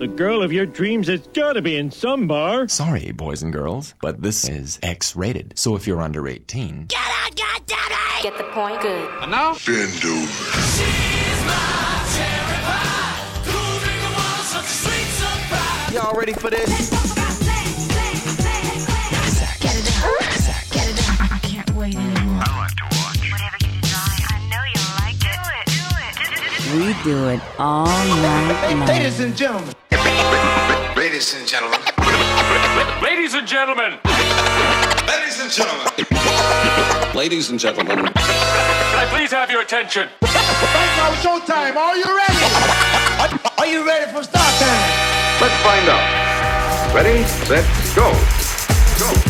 The girl of your dreams has got to be in some bar. Sorry, boys and girls, but this is X rated. So if you're under 18. Get out, goddammit! Get the point? Good. And now? Bend over. Y'all ready for this? We do it all night long. Ladies and gentlemen. Ladies and gentlemen. Ladies and gentlemen. Ladies and gentlemen. Ladies and gentlemen. Can I please have your attention? Right now, showtime. Are you ready? Are, are you ready for start time? Let's find out. Ready, set, go. Go.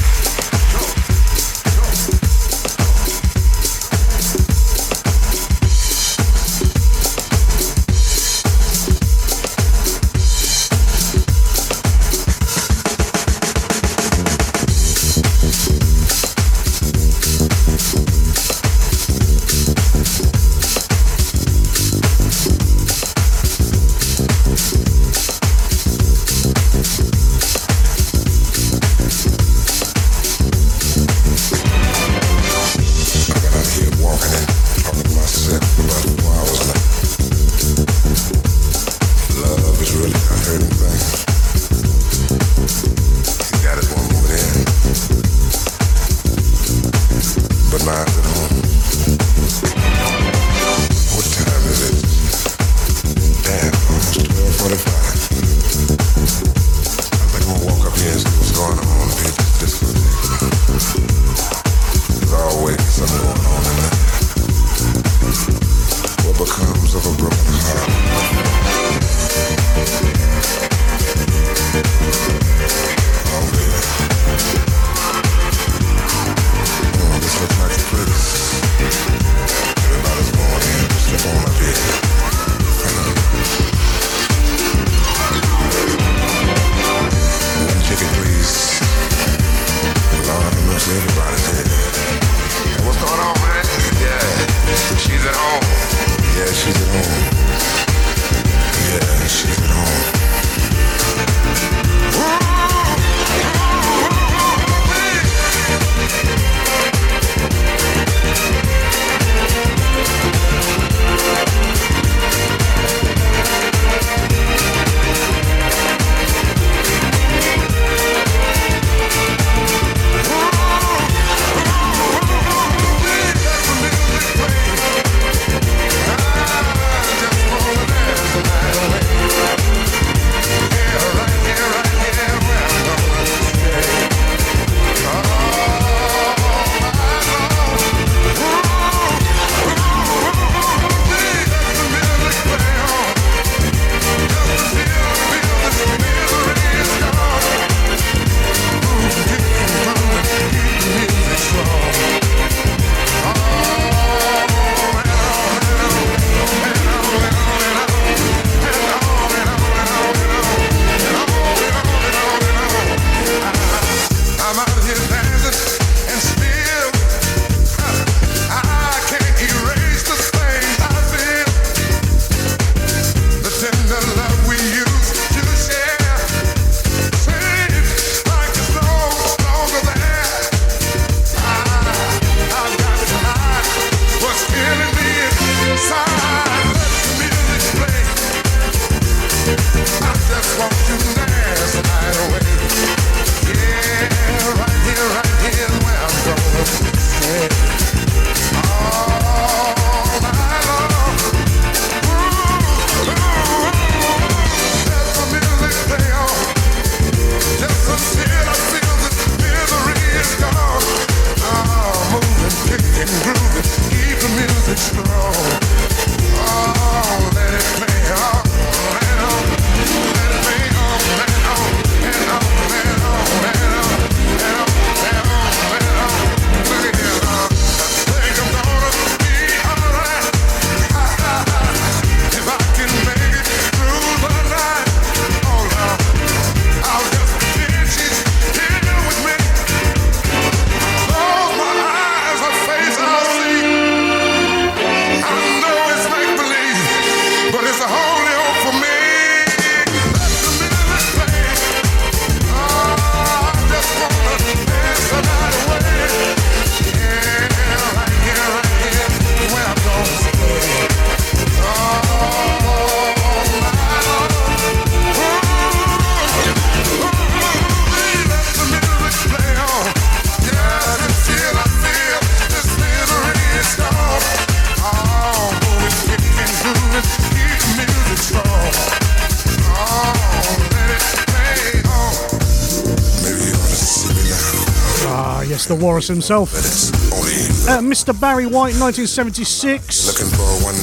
Walrus himself. Uh, Mr. Barry White, 1976.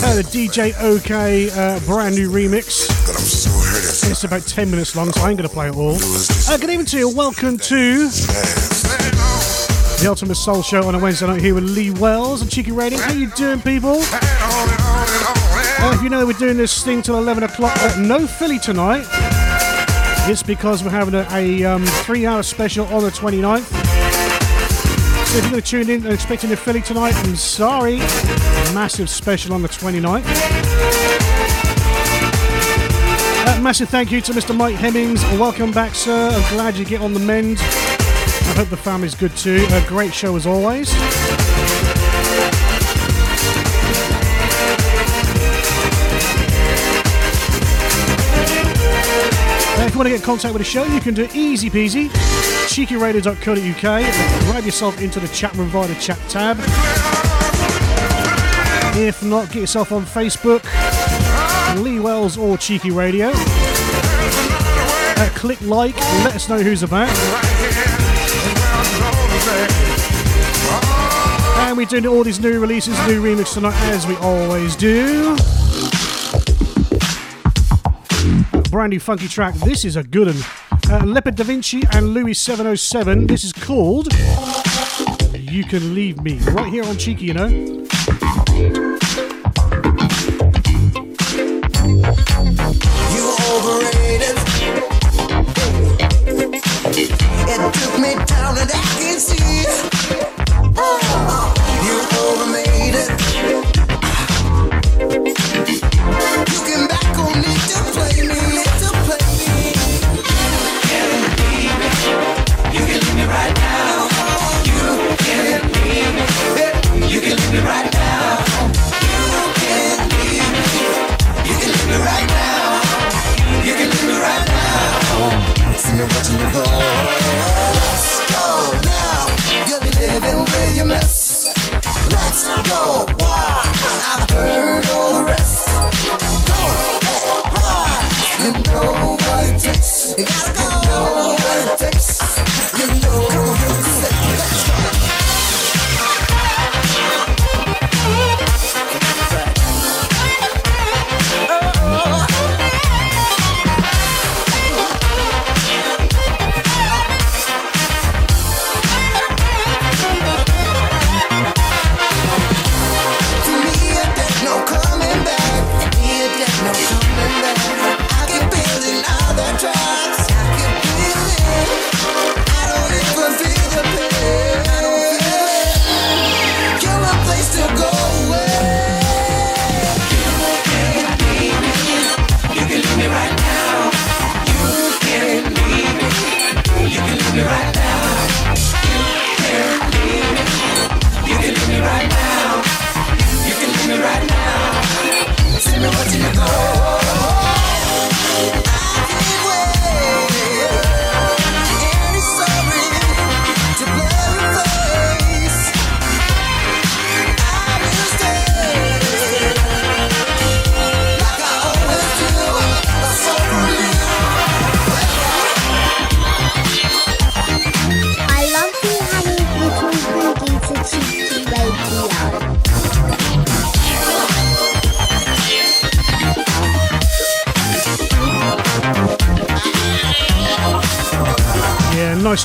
Uh, the DJ OK uh, brand new remix. It's about 10 minutes long, so I ain't going to play it all. Uh, good evening to you. Welcome to the Ultimate Soul Show on a Wednesday night here with Lee Wells and Cheeky Radio. How you doing, people? If you know we're doing this thing till 11 o'clock, no Philly tonight. It's because we're having a, a um, three-hour special on the 29th. If you're going to tune in and expecting a Philly tonight, I'm sorry. Massive special on the 29th. Uh, massive thank you to Mr. Mike Hemmings. Welcome back, sir. I'm glad you get on the mend. I hope the family's good too. A great show as always. You want to get in contact with the show, you can do it easy peasy. cheekyradio.co.uk. Grab yourself into the chat room via the chat tab. If not, get yourself on Facebook, Lee Wells or Cheeky Radio. Uh, click like, let us know who's about. And we're doing all these new releases, new remix tonight, as we always do. Brand new funky track. This is a good one. Uh, Leopard Da Vinci and Louis 707. This is called You Can Leave Me. Right here on Cheeky, you know.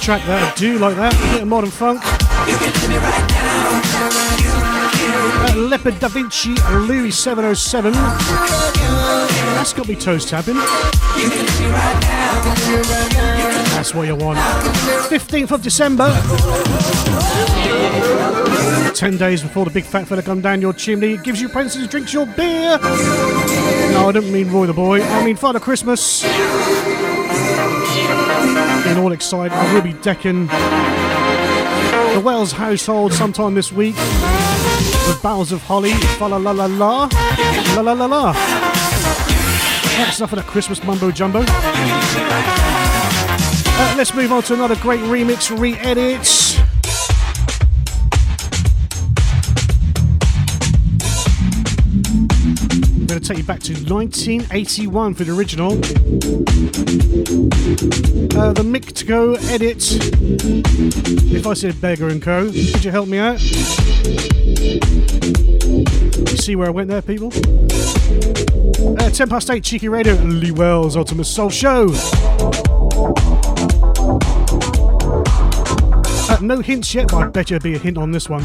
Track that. I do like that. A bit of modern funk. Uh, Leopard Da Vinci, Louis 707. That's got me toes tapping. That's what you want. 15th of December. 10 days before the big fat fella come down your chimney. Gives you princes, drinks your beer. No, I don't mean Roy the Boy. I mean Father Christmas. Getting all excited. I will be decking the Wells household sometime this week with boughs of holly. Fa la la la la. La la la la. That's enough of that Christmas mumbo jumbo. Uh, let's move on to another great remix, re edit. Take you back to 1981 for the original. Uh, the Mick Go edit. If I said Beggar and Co., could you help me out? You see where I went there, people? Uh, 10 past 8, Cheeky Radio, Lee Wells, Ultimate Soul Show. Uh, no hints yet, but I bet you there'll be a hint on this one.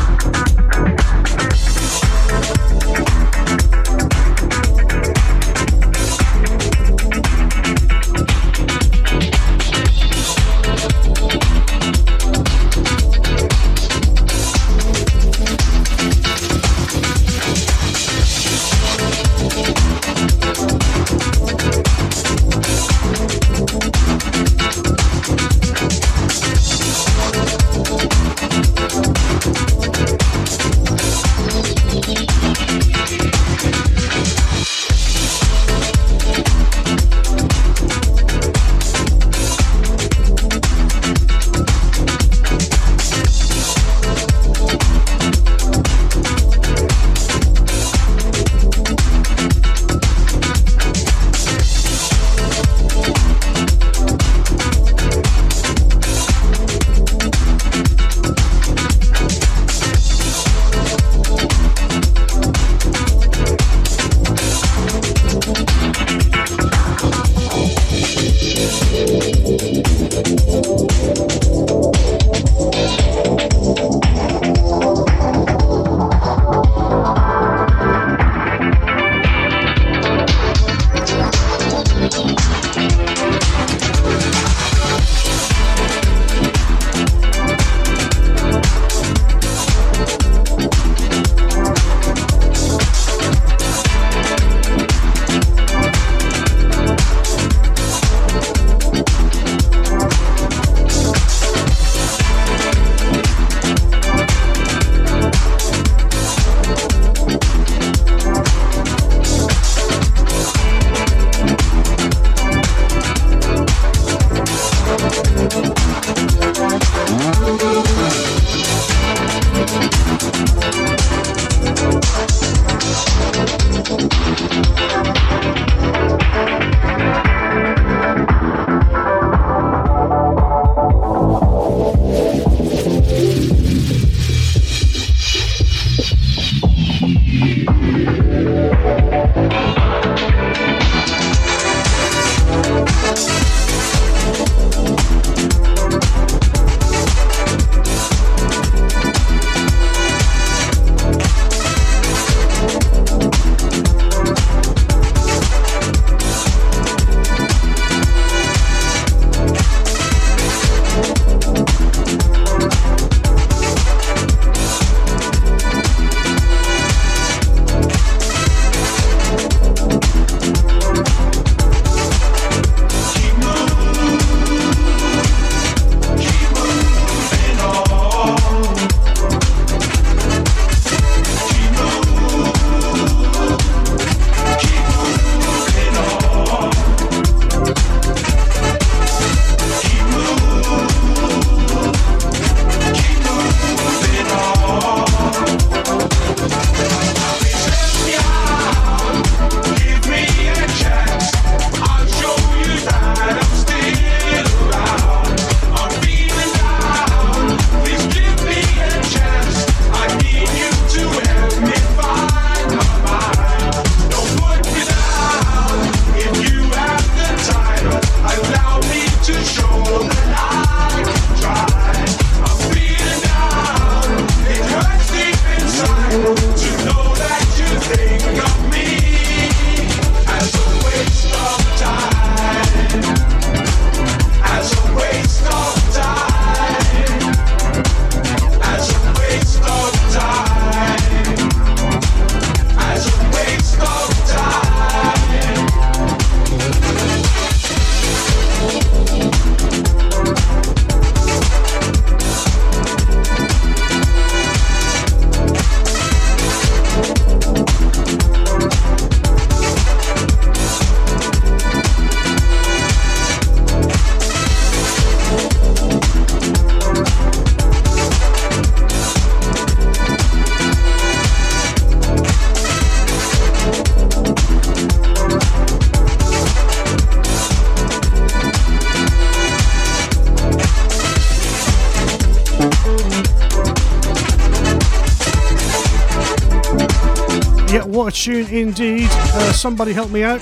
Tune indeed. Uh, somebody help me out.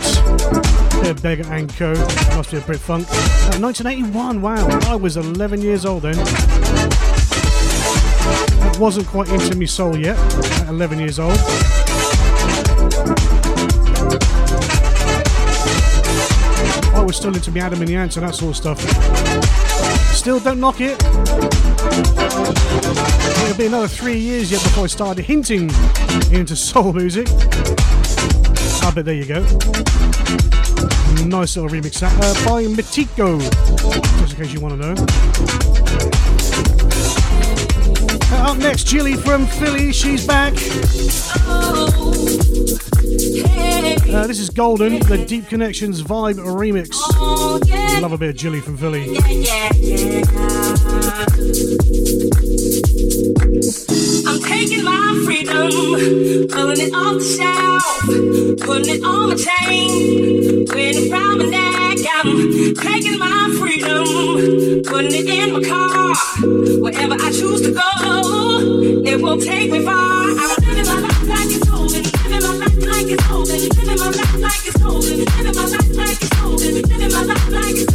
Yeah, Beggar and Co. Must be a Brit Funk. Uh, 1981, wow. I was 11 years old then. I wasn't quite into me soul yet at 11 years old. I was still into me Adam and the Ants and that sort of stuff. Still don't knock it. It'll be another three years yet before I started hinting into soul music. Ah, but there you go. Nice little remix that, uh, by Mitico, just in case you want to know. Uh, up next, Jilly from Philly, she's back. Uh, this is Golden, the Deep Connections Vibe remix. I love a bit of Jilly from Philly. Taking my freedom, pulling it off the shelf, putting it on my chain, wearing it around my neck. I'm taking my freedom, putting it in my car, wherever I choose to go, it won't take me far. I'm living my life like it's golden, living my life like it's golden, living my life like it's golden, living my life like it's golden, living my life like it's golden,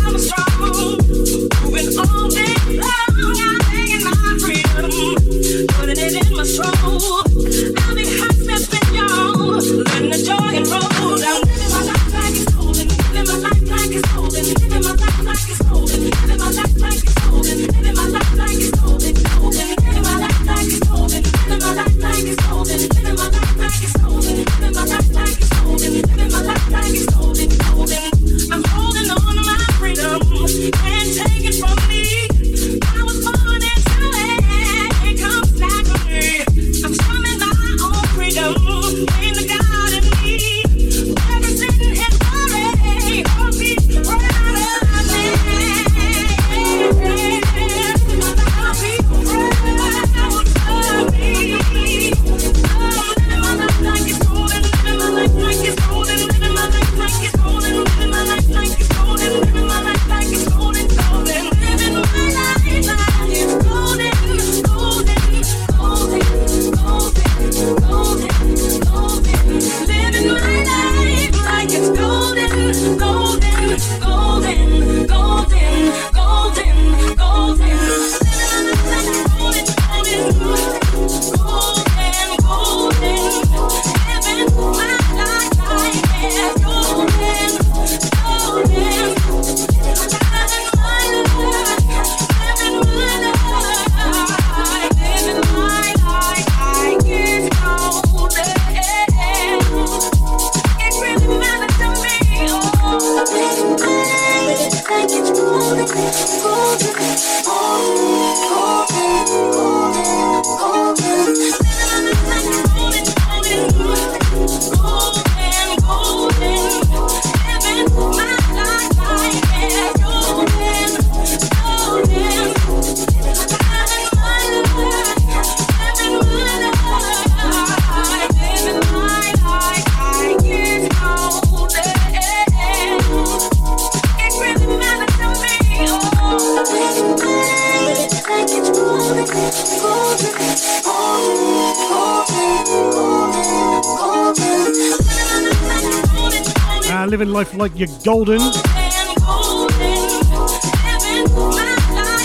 golden.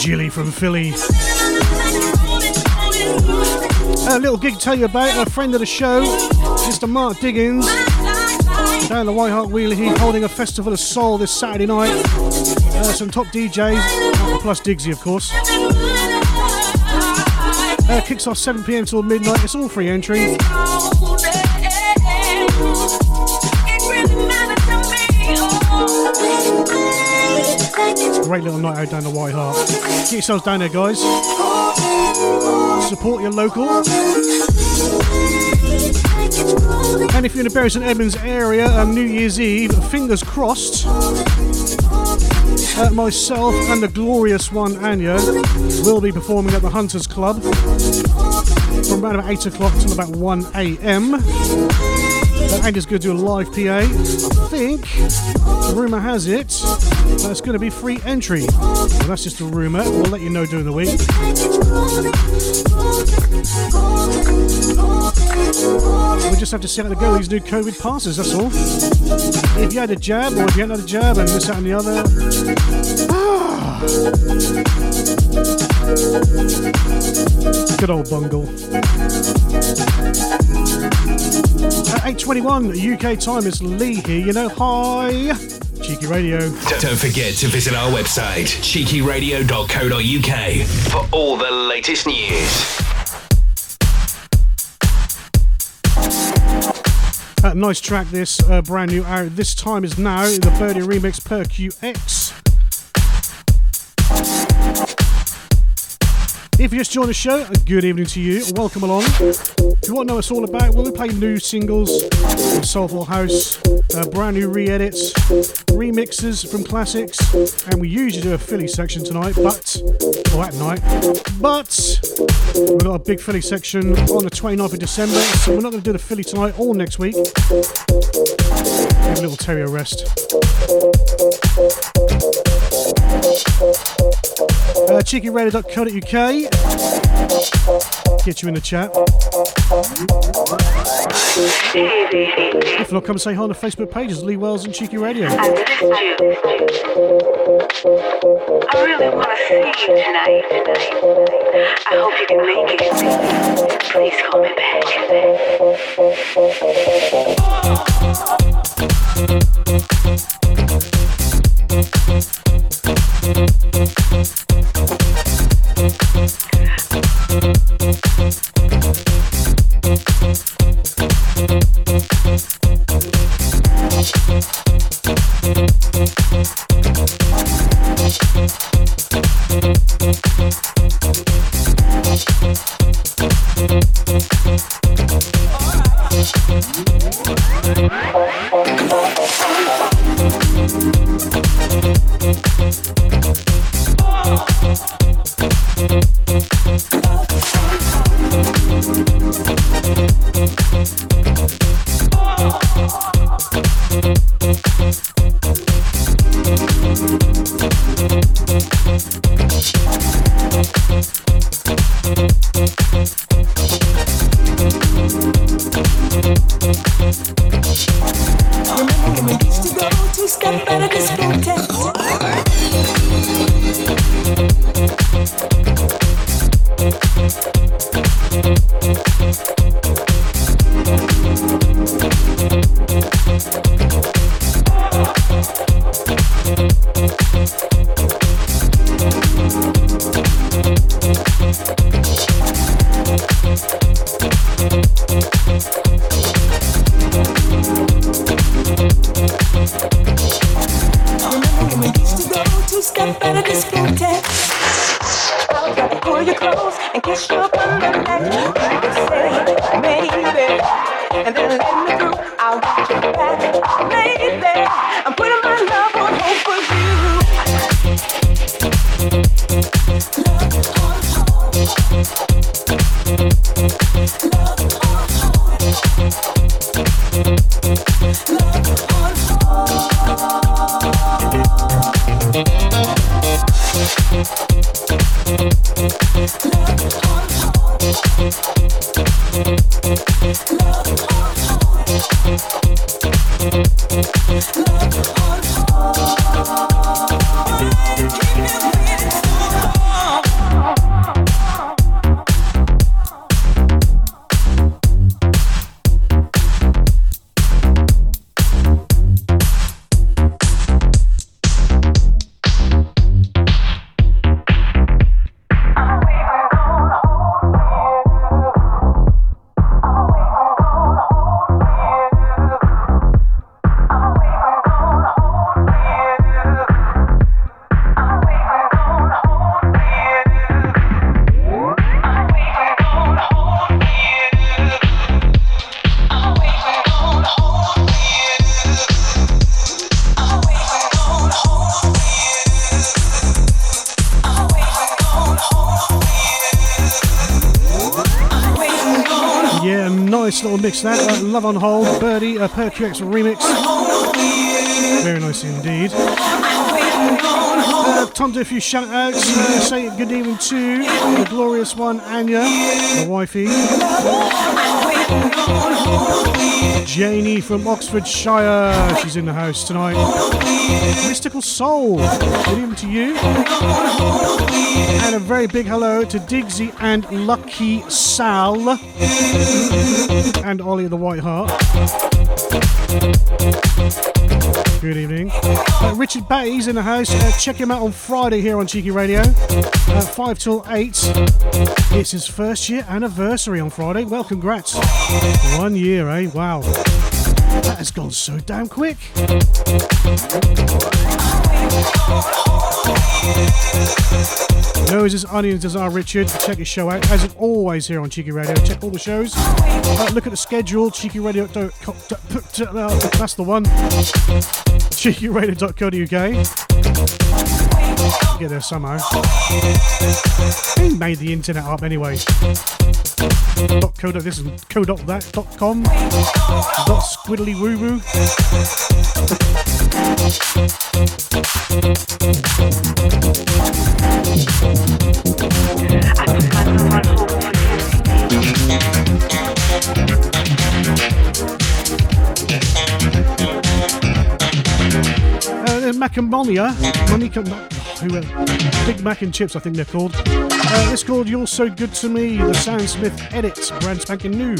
Jilly from Philly. A little gig to tell you about a friend of the show, Mr. Mark Diggins, down the White Hart Wheeler He's holding a festival of soul this Saturday night. Uh, some top DJs, plus Diggsy, of course. Uh, kicks off 7 pm till midnight. It's all free entry. Great little night out down the White Hart. Get yourselves down there, guys. Support your local. And if you're in the Bury St Edmunds area on New Year's Eve, fingers crossed, uh, myself and the glorious one Anya will be performing at the Hunters Club from around about 8 o'clock till about 1 am. that Andy's going to do a live PA. I think, rumour has it, that it's going to be free entry. Well, that's just a rumour. We'll let you know during the week. We just have to see how to go these new COVID passes, that's all. If you had a jab or if you hadn't had a jab and this, that, and the other. Ah. Good old bungle. At 8.21 UK time, it's Lee here. You know, hi. Cheeky Radio. Don't forget to visit our website, cheekyradio.co.uk, for all the latest news. Uh, nice track, this uh, brand new out. This time is now the Birdie remix per QX. If you just joined the show, a good evening to you. Welcome along. If you want to know what it's all about, well, we play new singles Soulful House, uh, brand new re edits, remixes from classics, and we usually do a Philly section tonight, but, or at night, but we've got a big Philly section on the 29th of December, so we're not going to do the Philly tonight or next week. Give a little terrier rest. Uh, cheekyradio.co.uk. Get you in the chat. If not, come say hi on the Facebook pages, Lee Wells and Cheeky Radio. I really want to see you tonight. I hope you can make it. Please call me Remember Love on Hold, Birdie, a Percuex remix. Very nice indeed. Uh, Tom, do a few shout outs. Uh, say good evening to the glorious one, Anya, the wifey. Janie from Oxfordshire, she's in the house tonight. Mystical Soul, good evening to you. And a very big hello to Digsy and Lucky Sal. And Ollie the White Hart. Good evening. Uh, Richard Batty's in the house. Uh, check him out on Friday here on Cheeky Radio. Uh, 5 till 8. It's his first year anniversary on Friday. Well, congrats. One year, eh? Wow. That has gone so damn quick. Noses, onions, as are Richard. Check his show out. As always here on Cheeky Radio. Check all the shows. Uh, look at the schedule. CheekyRadio.co. That's the one. CheekyRadio.co.uk. Get there somehow. He made the internet up anyway. Dot co. This is co. Dot that. Dot com. Dot squiddly woo woo. Monia. Monica. Uh, Big Mac and Chips, I think they're called. Uh, it's called You're So Good to Me, the Sam Smith edits, brand spanking new.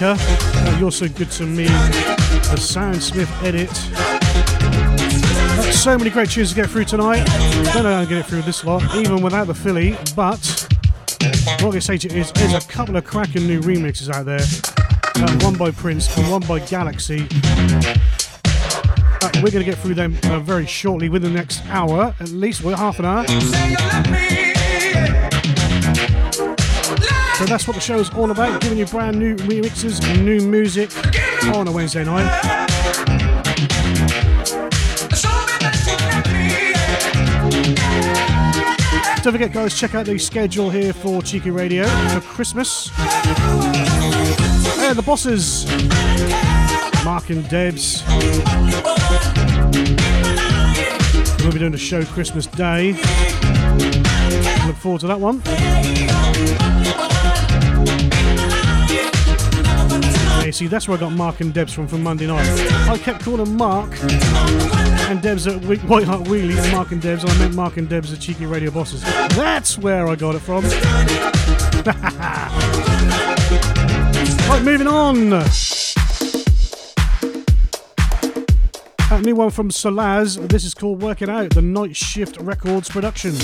Monica, uh, you're so good to me. The Sam Smith edit. So many great tunes to get through tonight. Don't know how to get it through this lot, even without the Philly. But what I can say to you is, there's a couple of cracking new remixes out there. Uh, one by Prince and one by Galaxy. Uh, we're going to get through them uh, very shortly, within the next hour, at least, well, half an hour. So that's what the show is all about, giving you brand new remixes, new music on a Wednesday night. Don't forget, guys, check out the schedule here for Cheeky Radio for Christmas. Yeah, the bosses, Mark and Debs. We'll be doing a show Christmas Day. Look forward to that one. See, that's where I got Mark and Debs from from Monday night. I kept calling Mark and Debs at White Hart Wheelie and Mark and Debs, and I meant Mark and Debs at Cheeky Radio Bosses. That's where I got it from. right, moving on. A new one from Solaz. This is called Working Out, the Night Shift Records production.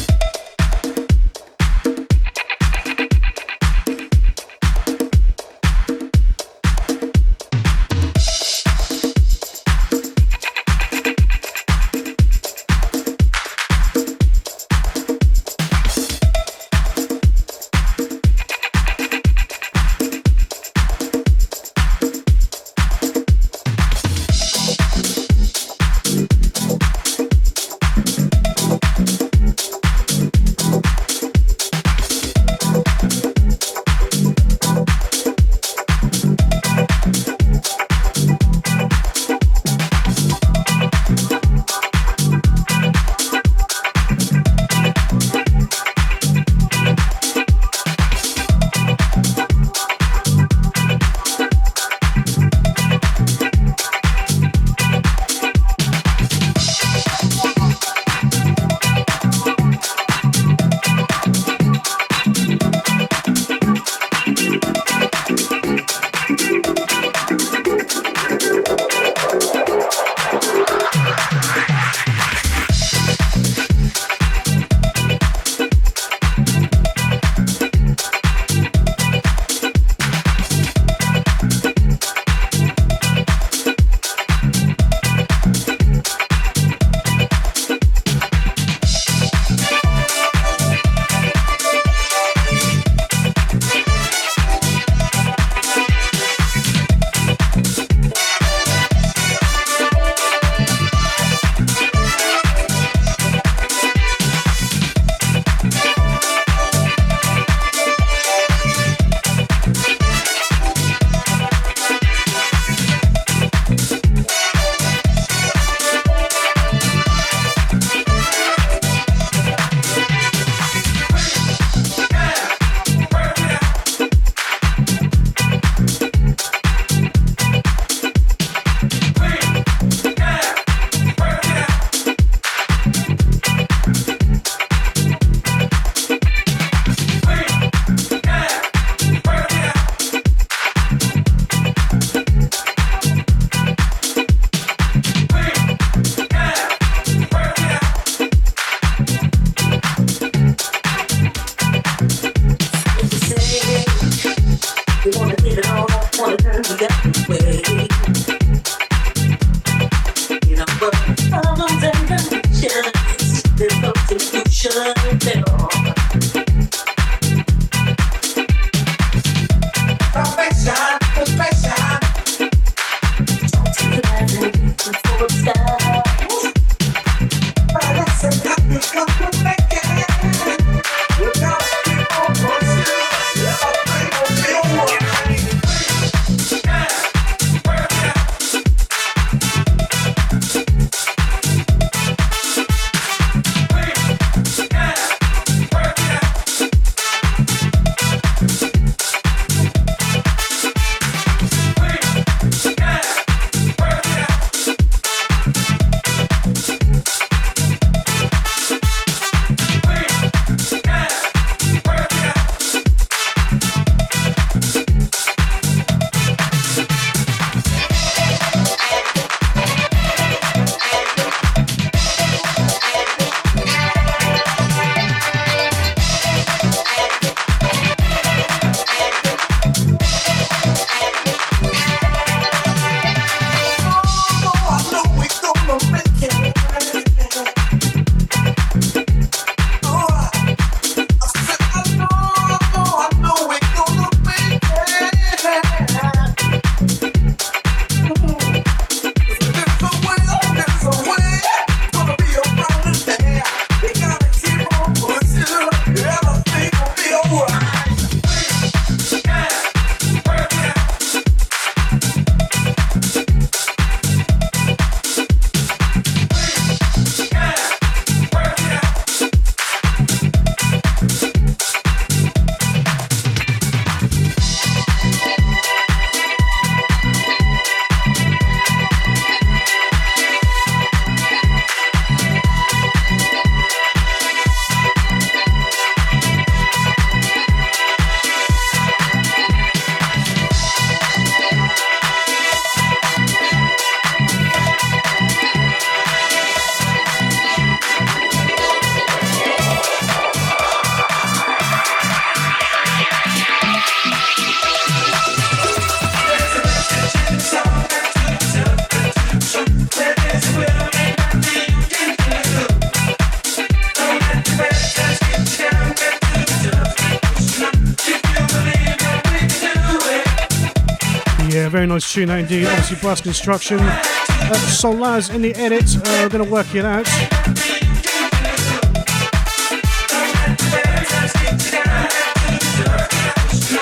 Tune, indeed. Obviously, Brass Construction. Uh, Solaz in the edit. Uh, to work it out.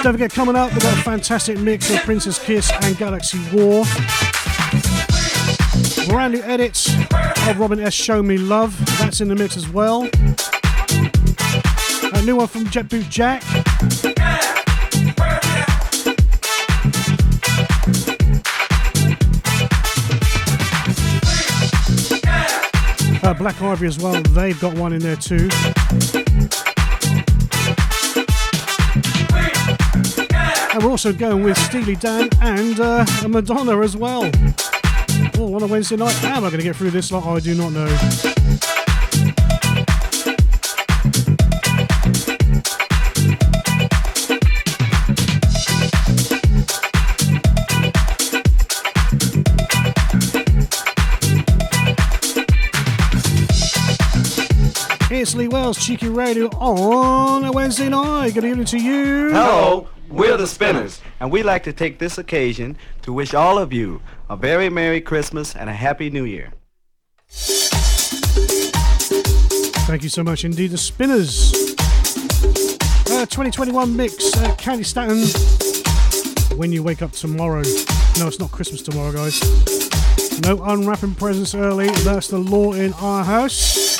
Don't forget, coming up, we've got a fantastic mix of Princess Kiss and Galaxy War. Brand new edits of Robin S. Show Me Love. That's in the mix as well. A new one from Jet Boot Jack. Uh, Black Ivory as well, they've got one in there too. And we're also going with Steely Dan and uh, Madonna as well. All on a Wednesday night. How am I going to get through this lot? I do not know. Lee Wells, Cheeky Radio on a Wednesday night. Good evening to you. Hello, we're the Spinners, and we'd like to take this occasion to wish all of you a very Merry Christmas and a Happy New Year. Thank you so much indeed. The Spinners. Uh, 2021 mix, uh, Candi Staton. When you wake up tomorrow. No, it's not Christmas tomorrow, guys. No unwrapping presents early. That's the law in our house.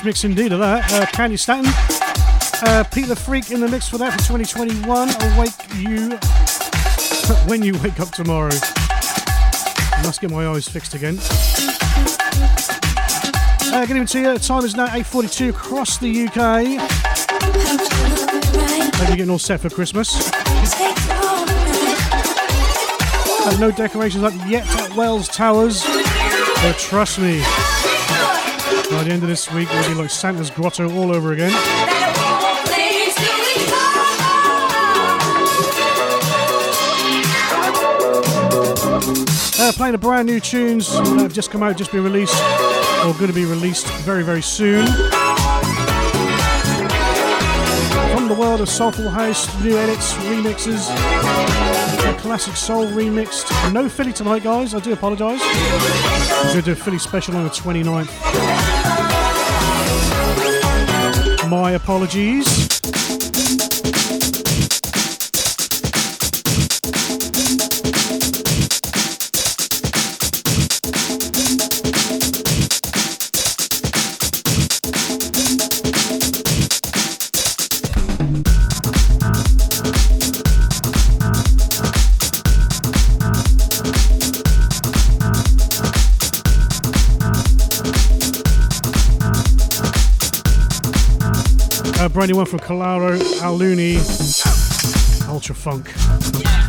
Nice mix indeed of that. Uh, Candi Stanton. Uh, Pete the Freak in the mix for that for 2021. Awake you when you wake up tomorrow. I must get my eyes fixed again. Uh, evening to you. Time is now 8:42 across the UK. Hope you're getting all set for Christmas. Uh, no decorations up yet at Wells Towers, but trust me, by the end of this week, we'll be like Santa's Grotto all over again. Uh, playing a brand new tunes that have just come out, just been released, or going to be released very, very soon. From the world of soulful house, new edits, remixes, classic soul remixed. No Philly tonight, guys. I do apologise. I'm going to do a Philly special on the 29th. My apologies. One from Calaro Aluni, Ultra Funk.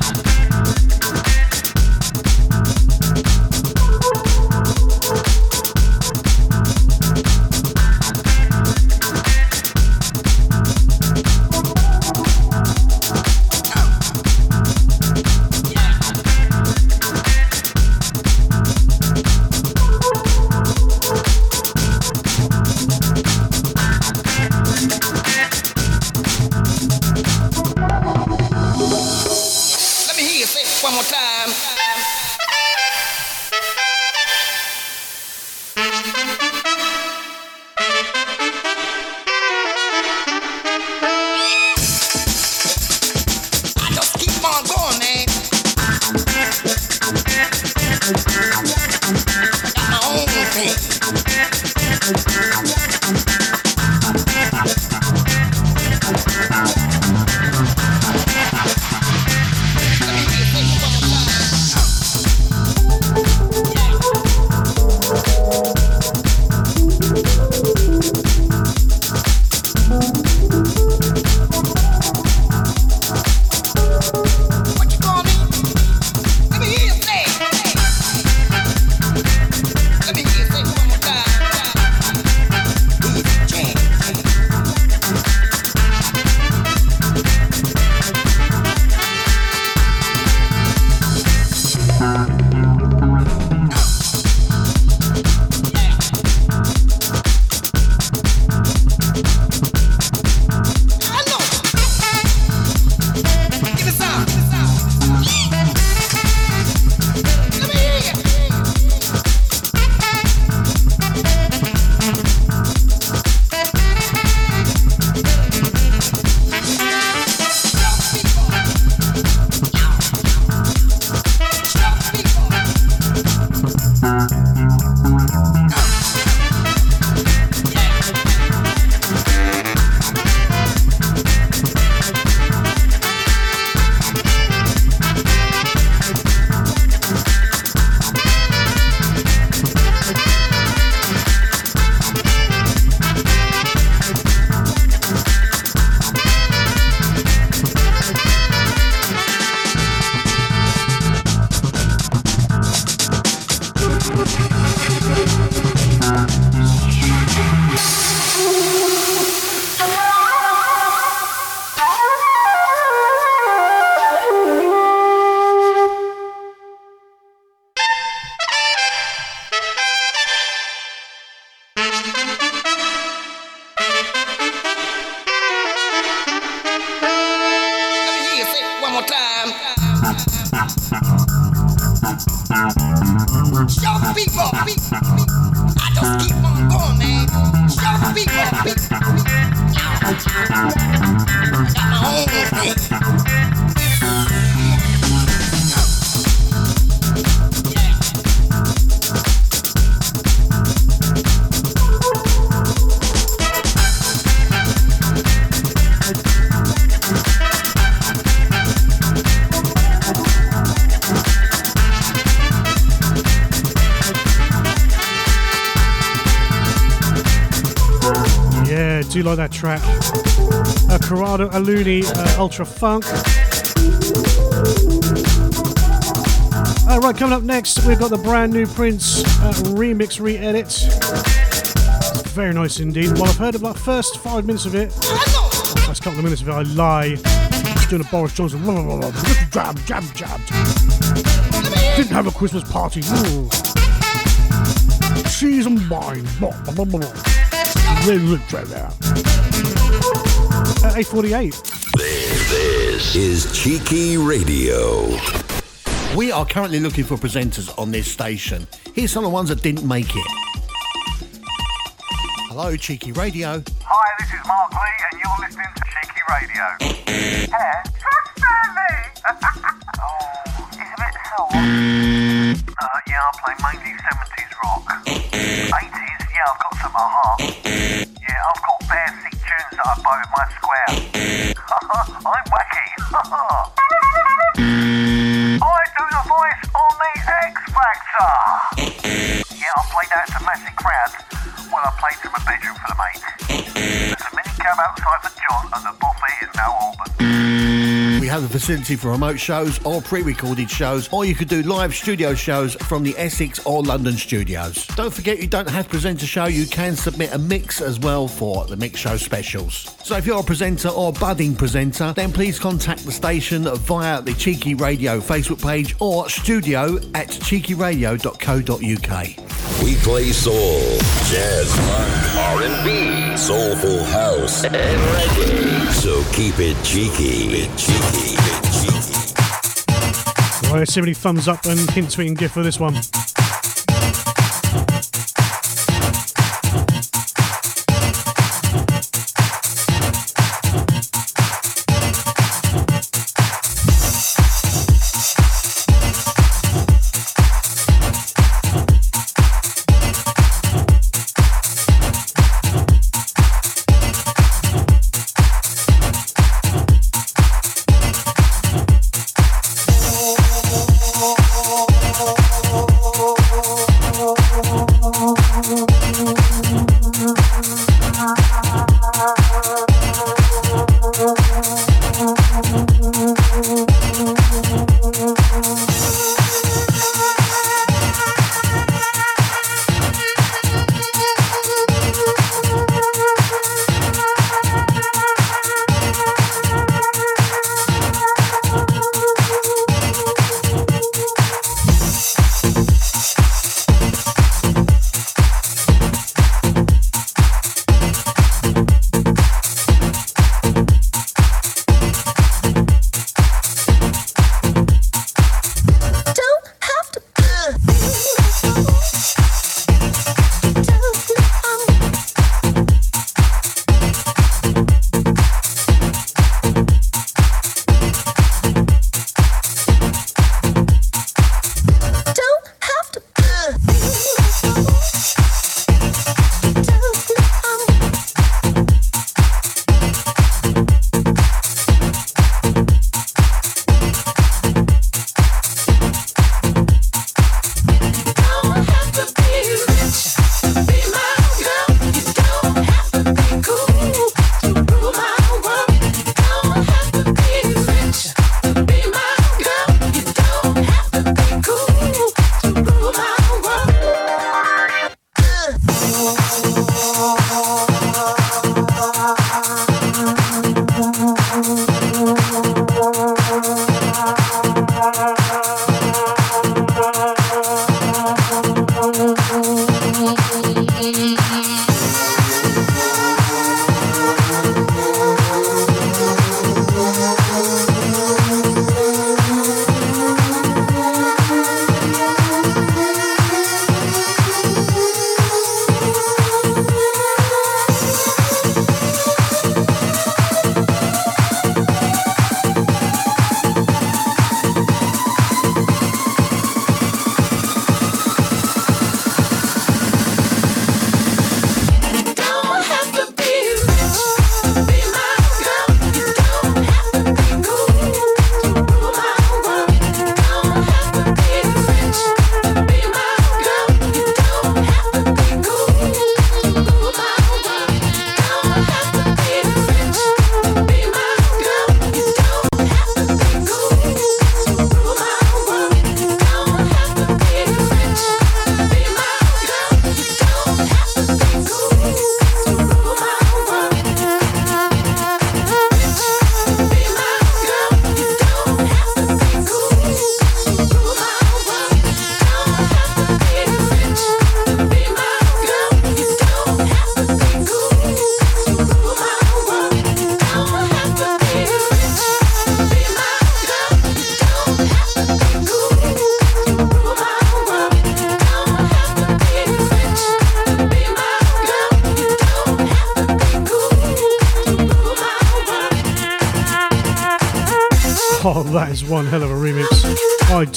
Track. Uh, Corrado Aluni, uh, Ultra Funk. Uh, right, coming up next, we've got the brand new Prince uh, remix re edit. Very nice indeed. Well, I've heard about the first five minutes of it. Last couple of minutes of it, I lie. Just doing a Boris Johnson. Jab, jab, jab. Didn't have a Christmas party. Ooh. Cheese and wine. Uh, 848. This is Cheeky Radio. We are currently looking for presenters on this station. Here's some of the ones that didn't make it. Hello, Cheeky Radio. Hi, this is Mark Lee, and you're listening to Cheeky Radio. Hello. Trust Stanley! oh, it's a bit sore. Facility for remote shows or pre-recorded shows, or you could do live studio shows from the Essex or London studios. Don't forget you don't have to present a show, you can submit a mix as well for the mix show specials. So if you're a presenter or budding presenter, then please contact the station via the Cheeky Radio Facebook page or studio at cheekyradio.co.uk. Play soul, jazz, R&B, soulful house, and reggae. So keep it cheeky. cheeky. Right, let's see how many thumbs up and hints we can give for this one.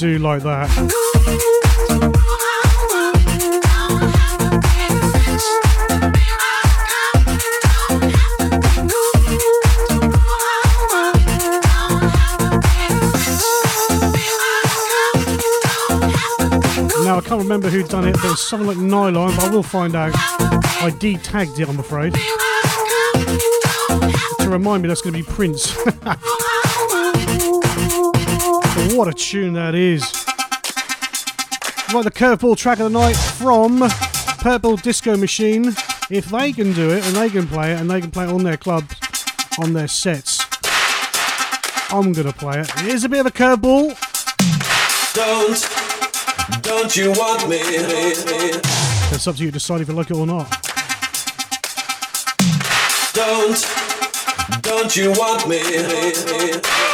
Do like that. Now I can't remember who done it, but it's something like Nylon, but I will find out. I de-tagged it, I'm afraid. To remind me that's going to be Prince. what a tune that is. Right, the curveball track of the night from Purple Disco Machine. If they can do it and they can play it and they can play it on their clubs, on their sets, I'm going to play it. It is a bit of a curveball. Don't, don't you want me? It's up to you to decide if you like it or not. Don't, don't you want me?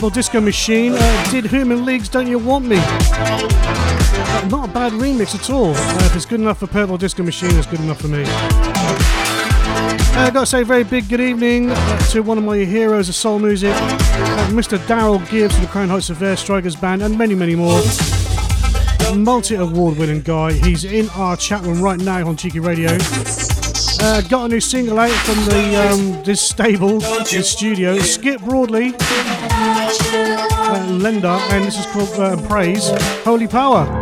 Purple Disco Machine uh, did Human Leagues Don't You Want Me? Not a bad remix at all. Uh, if it's good enough for Purple Disco Machine, it's good enough for me. I uh, got to say very big good evening uh, to one of my heroes of soul music, uh, Mr. Daryl Gibbs of the Crown Heights Affair Strikers Band, and many, many more. Multi award winning guy. He's in our chat room right now on Cheeky Radio. Uh, got a new single out from the um, this stable, this studio. Skip Broadley, Lender, and this is called uh, Praise, Holy Power.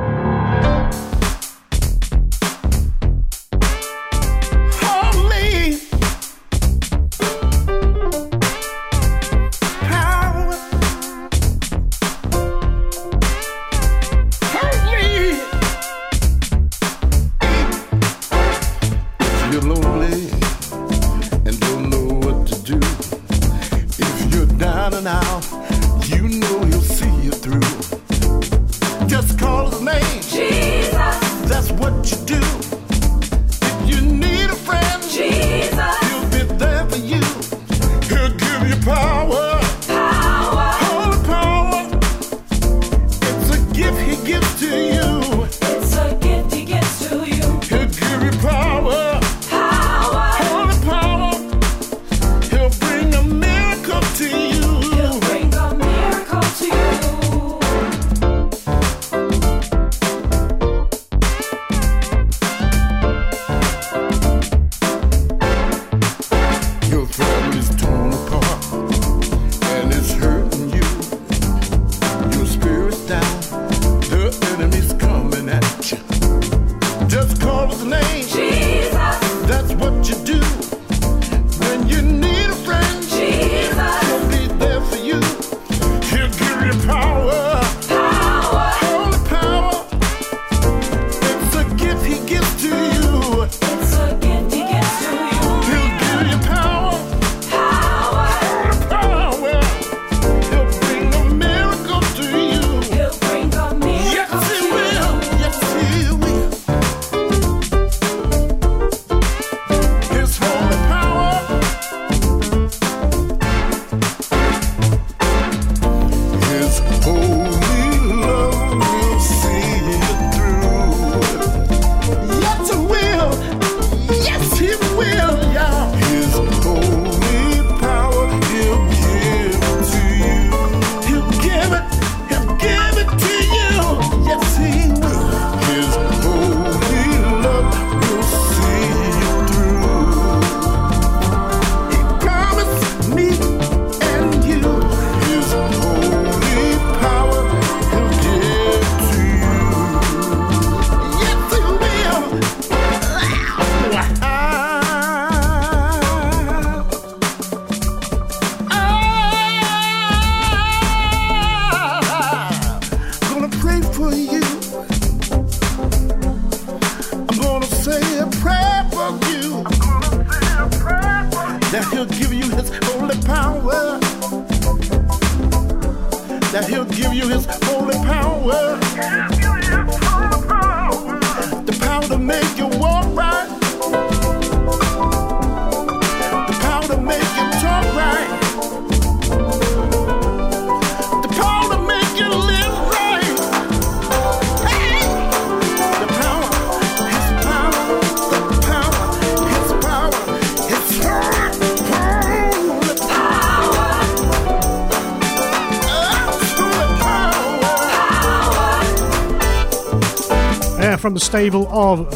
The stable of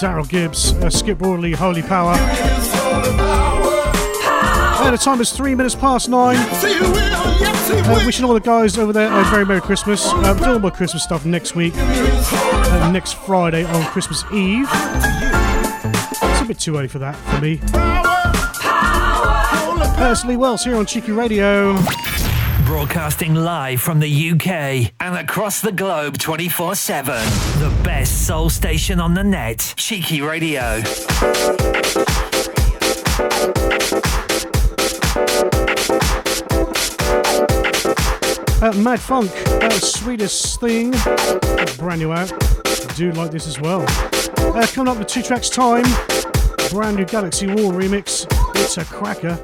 Daryl Gibbs, uh, Skip Broadley, Holy Power. Uh, the time is three minutes past nine. Uh, wishing all the guys over there a very Merry Christmas. Uh, we're doing more Christmas stuff next week, uh, next Friday on Christmas Eve. It's a bit too early for that for me. Personally, Wells here on Cheeky Radio. Broadcasting live from the UK and across the globe 24 7. The best soul station on the net. Cheeky Radio. Uh, Mad Funk, uh, sweetest thing, brand new out. I do like this as well. Uh, coming up with two tracks time, brand new Galaxy War remix. It's a cracker.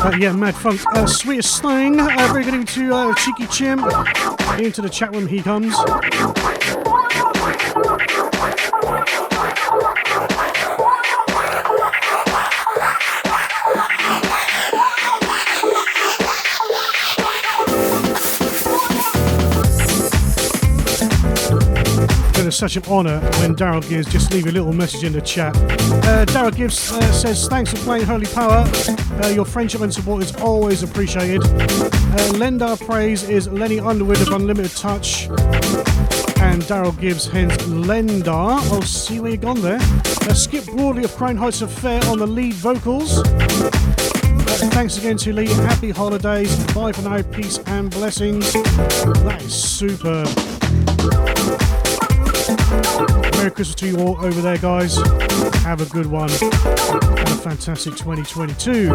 Uh, yeah, Mad Funk. Uh, sweetest thing. Uh, very good evening to uh, Cheeky Chimp. Into the chat room he comes. Such an honour when Daryl Gibbs just leave a little message in the chat. Uh, Daryl Gibbs uh, says, Thanks for playing Holy Power. Uh, your friendship and support is always appreciated. Uh, lend our praise is Lenny Underwood of Unlimited Touch. And Daryl Gibbs, hence Lendar. I'll see where you've gone there. Uh, Skip Broadley of Crown Heights Affair on the lead vocals. Uh, thanks again to Lee. Happy holidays. Bye for now. Peace and blessings. That is super. Merry Christmas to you all over there, guys. Have a good one. and a fantastic 2022.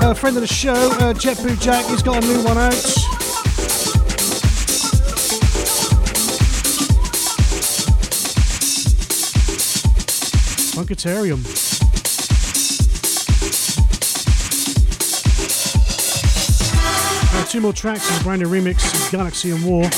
A friend of the show, uh, Jack, he's got a new one out. Funkatarium. Two more tracks a brand new remix of Galaxy and War.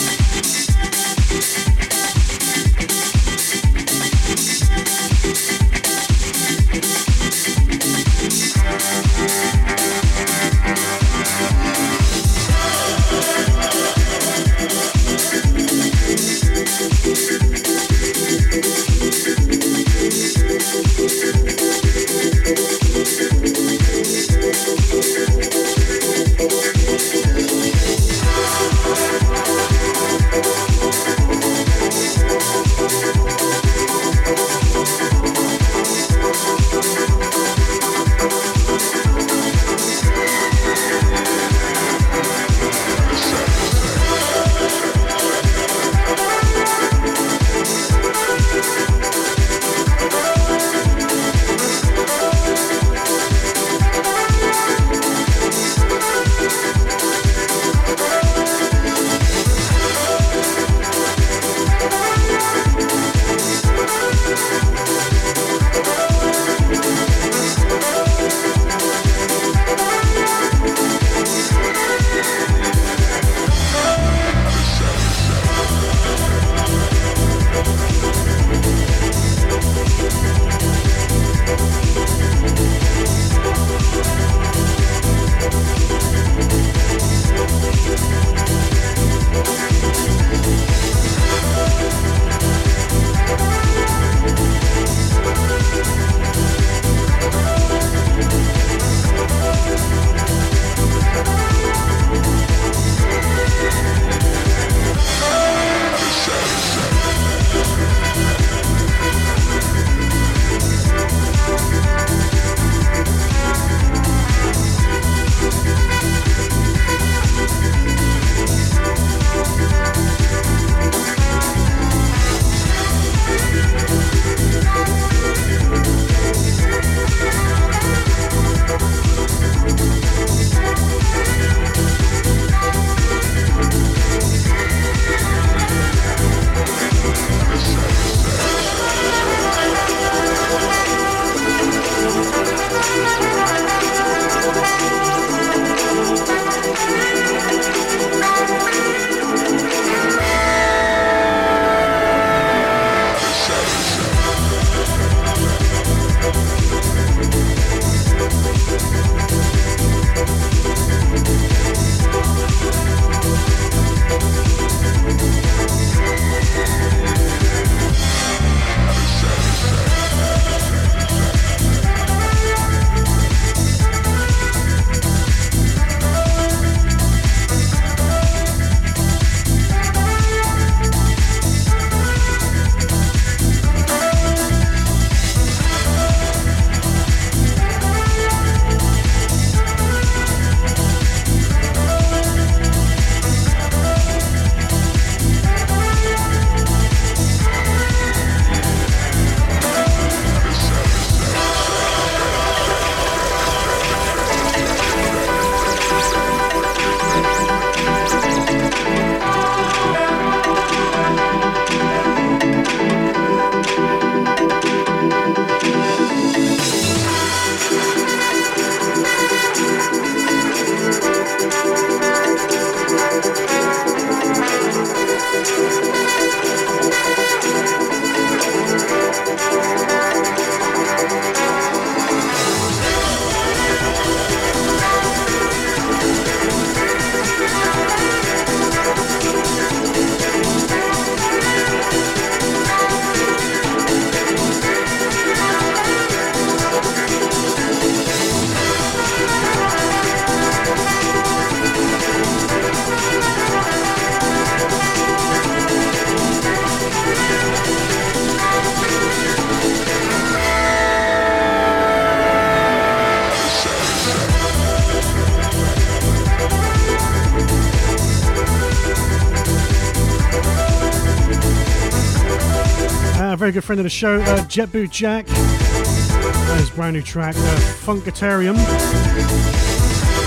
Very good friend of the show, uh, Jetboot Jack. And his brand new track, uh, Funkatarium.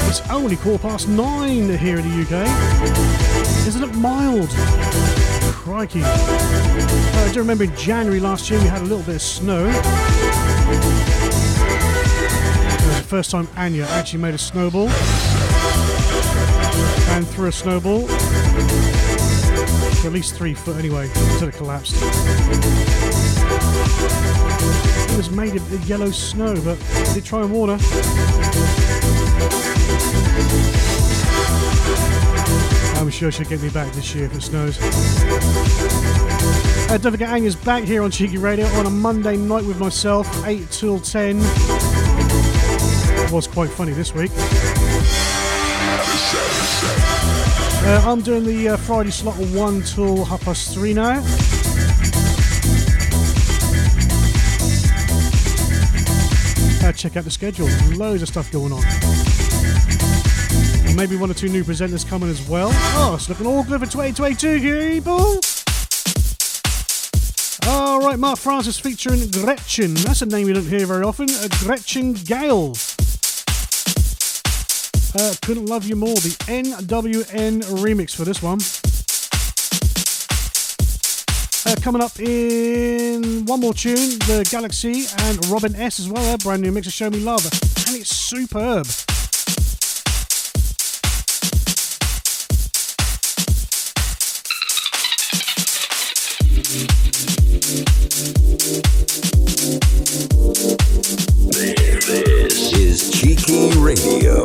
It's only quarter past nine here in the UK. Isn't it mild? Crikey. Uh, I do remember in January last year we had a little bit of snow. It was the first time Anya actually made a snowball. And threw a snowball. At least three foot anyway, until it collapsed. It was made of yellow snow, but did try and warn her. I'm sure she'll get me back this year if it snows. Uh, don't forget, Anger's back here on Cheeky Radio on a Monday night with myself, 8 till 10. It was quite funny this week. Uh, I'm doing the uh, Friday slot 1 till half past 3 now. Check out the schedule, loads of stuff going on. Maybe one or two new presenters coming as well. Oh, it's looking all good for 2022, people! Alright, Mark Francis featuring Gretchen. That's a name you don't hear very often. Uh, Gretchen Gale. Uh, Couldn't Love You More, the NWN remix for this one. Uh, coming up in one more tune, the Galaxy and Robin S as well, a brand new mix of Show Me Love, and it's superb. This is Cheeky Radio.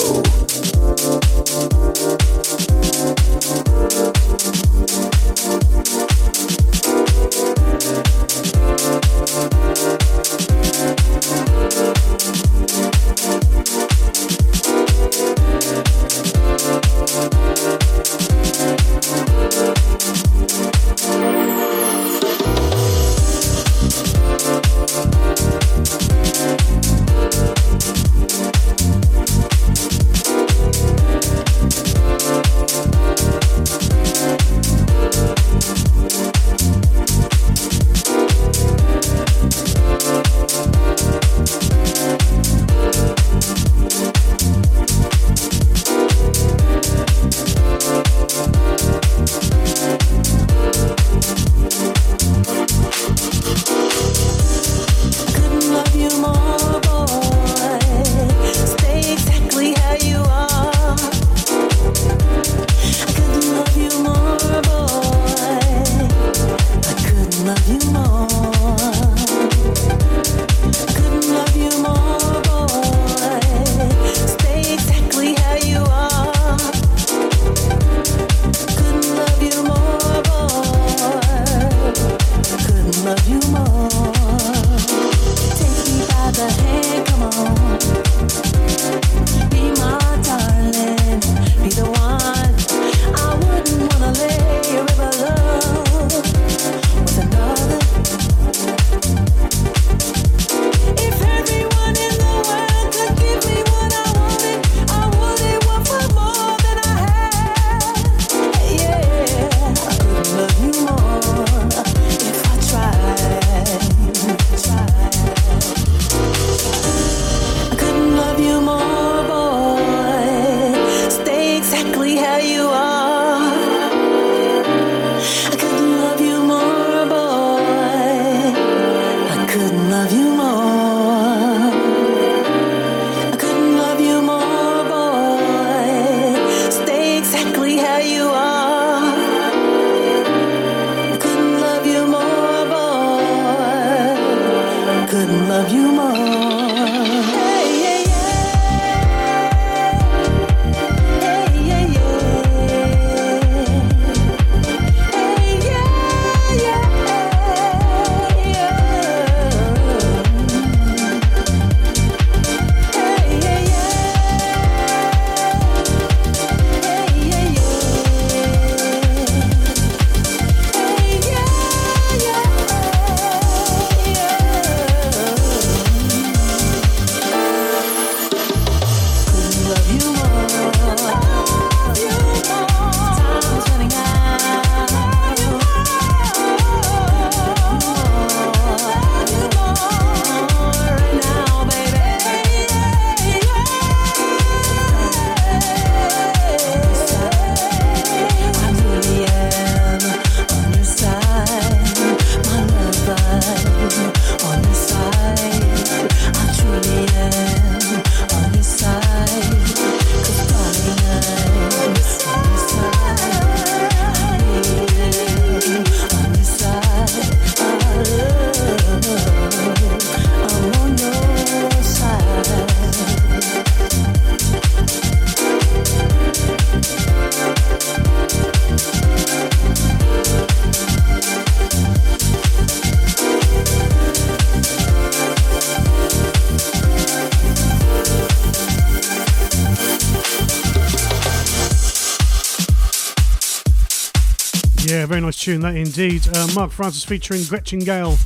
Tune that indeed. Uh, Mark Francis featuring Gretchen Gale.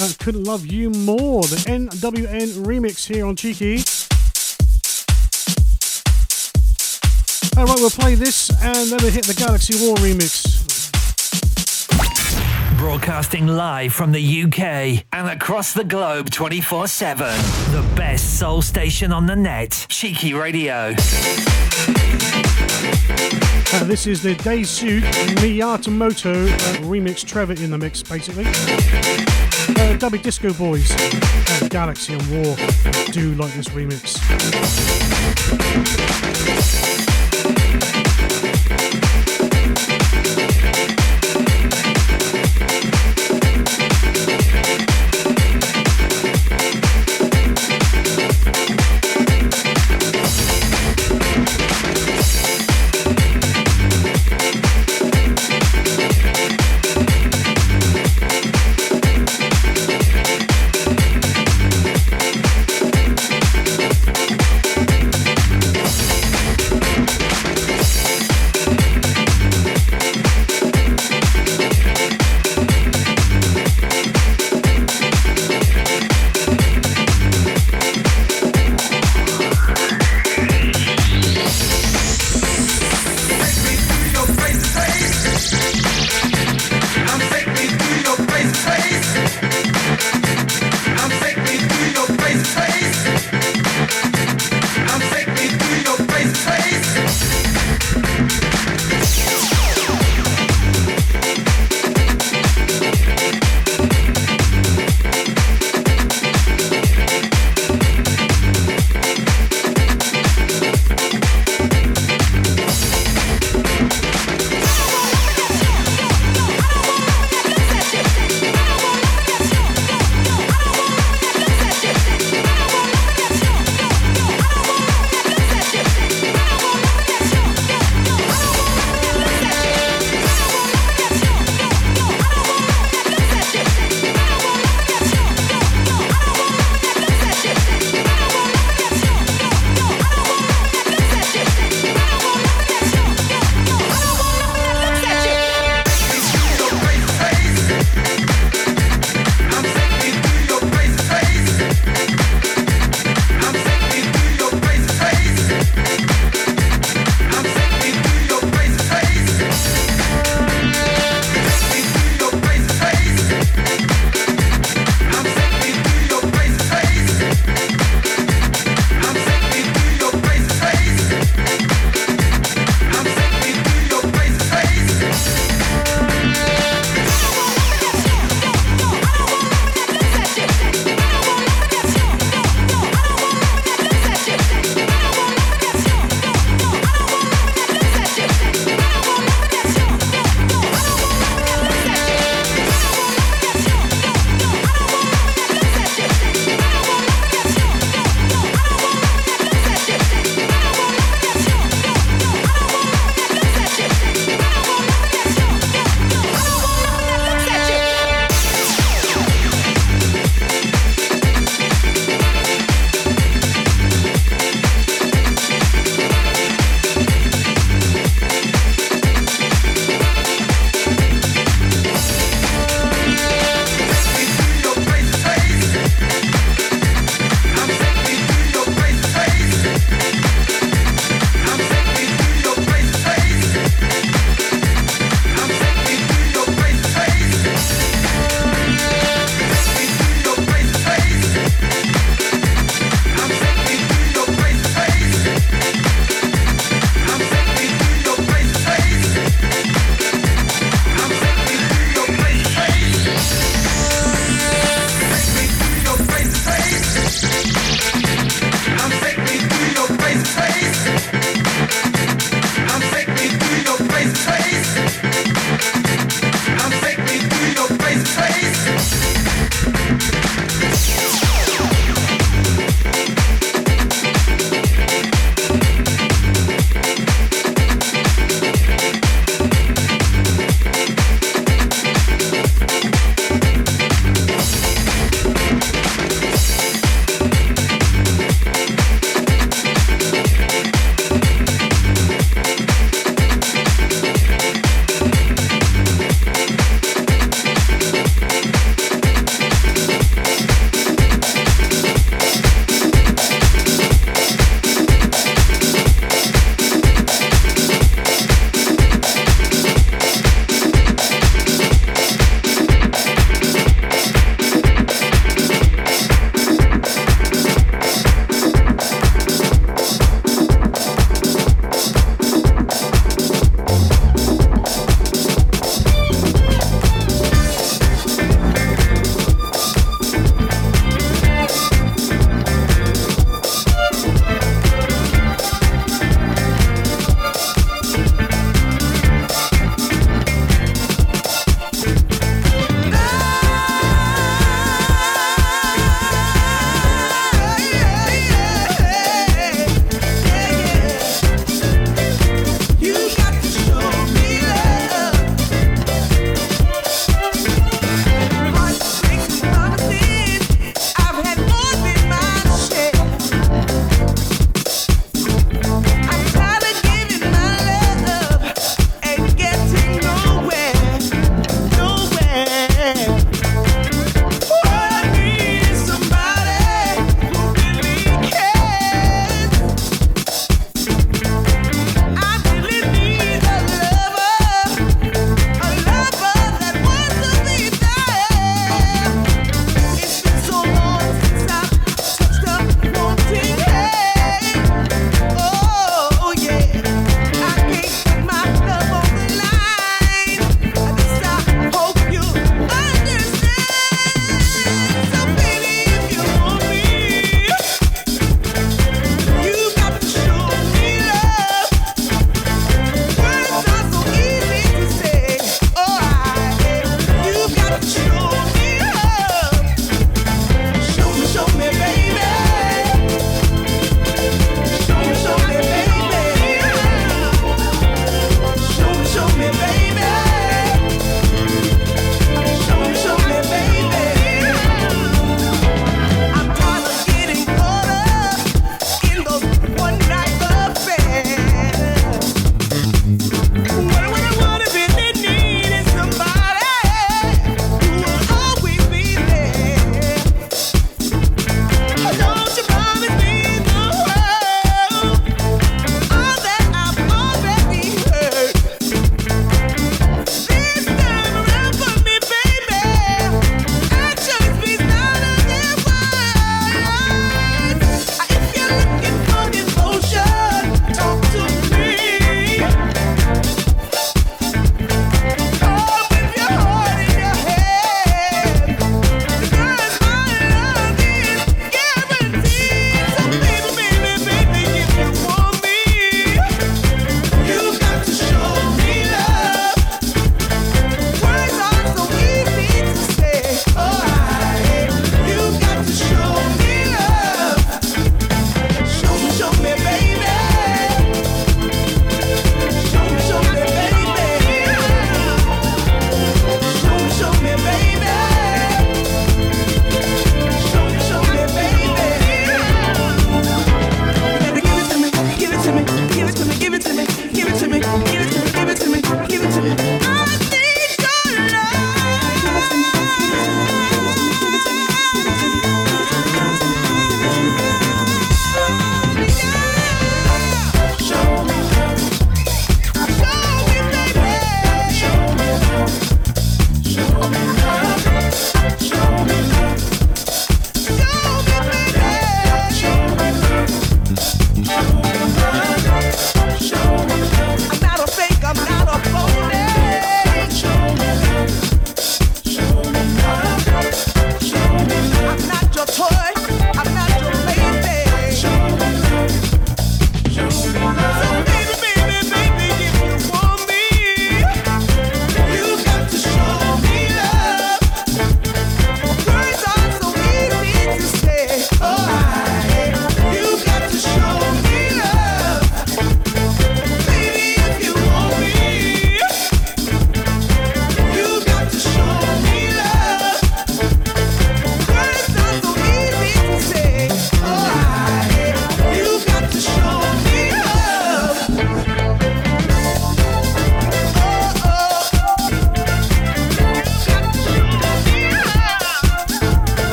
Uh, Couldn't Love You More, the NWN remix here on Cheeky. Alright, we'll play this and then we'll hit the Galaxy War remix. Broadcasting live from the UK and across the globe 24 7. The best soul station on the net. Cheeky Radio. Uh, this is the Daisuke Miyamoto uh, remix. Trevor in the mix, basically. Uh, Dubby Disco Boys, Galaxy and War. Do like this remix.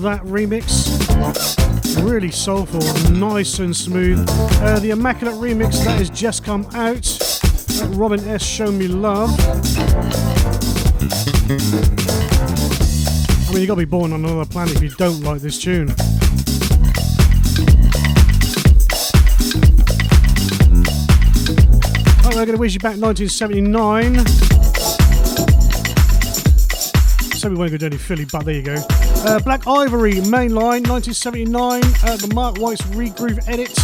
Remix. Really soulful, nice and smooth. Uh, the Immaculate remix that has just come out. Robin S. Show Me Love. I mean, you gotta be born on another planet if you don't like this tune. Alright, we're gonna wish you back 1979. So we won't go to any Philly, but there you go. Uh, Black Ivory, Mainline, 1979, uh, the Mark White's Regroove edit.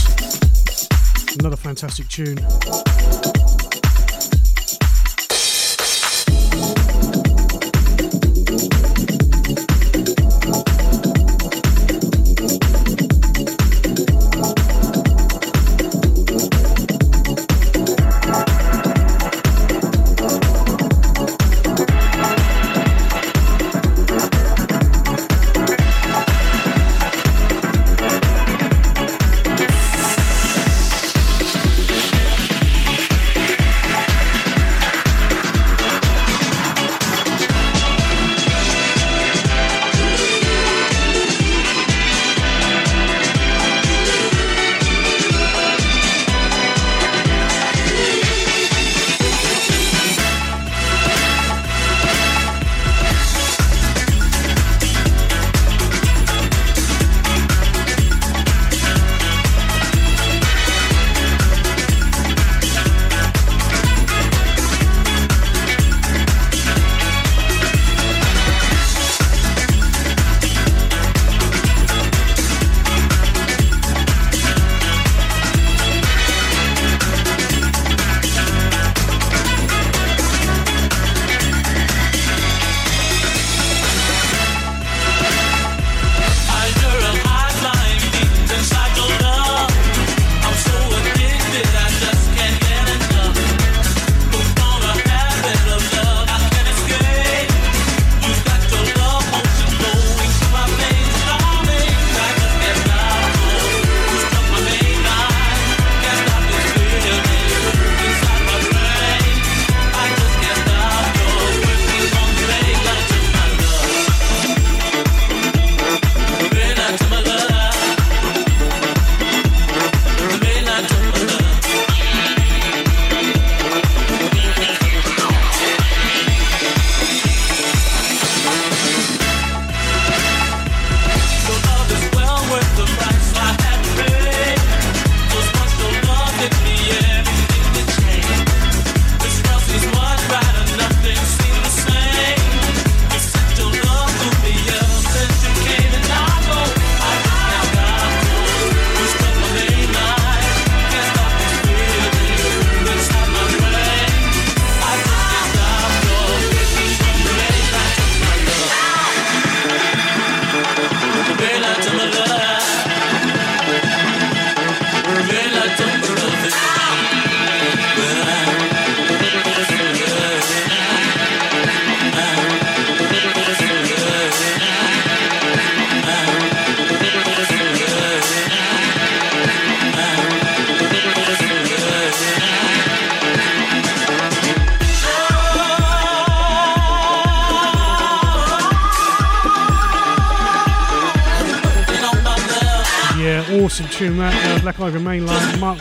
Another fantastic tune.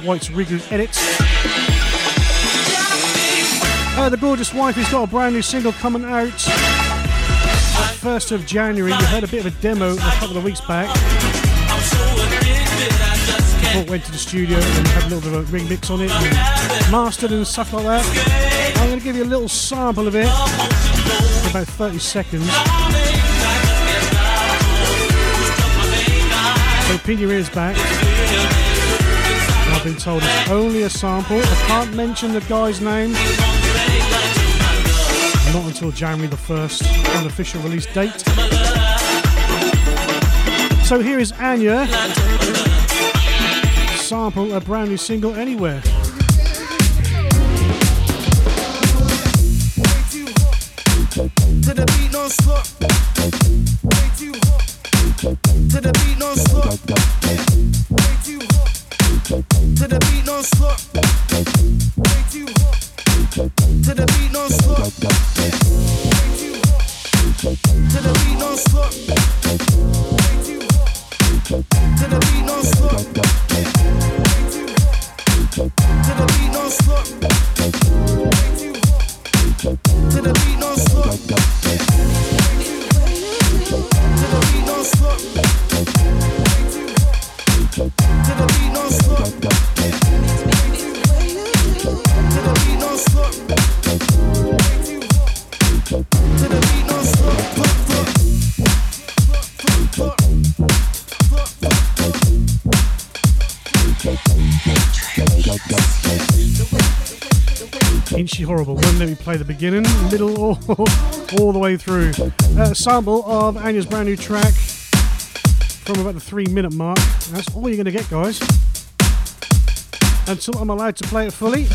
White's Regroove edits. Uh, the Gorgeous Wife has got a brand new single coming out 1st of January. You heard a bit of a demo a couple of weeks back. It went to the studio and had a little bit of a ring mix on it, mastered and stuff like that. I'm going to give you a little sample of it about 30 seconds. So pin your ears back. Been told it's only a sample. I can't mention the guy's name. Not until January the 1st, on official release date. So here is Anya. Sample a brand new single anywhere. Ain't she horrible? Wouldn't let me play the beginning, middle, or all the way through. Uh, sample of Anya's brand new track from about the three minute mark. That's all you're going to get, guys. Until I'm allowed to play it fully.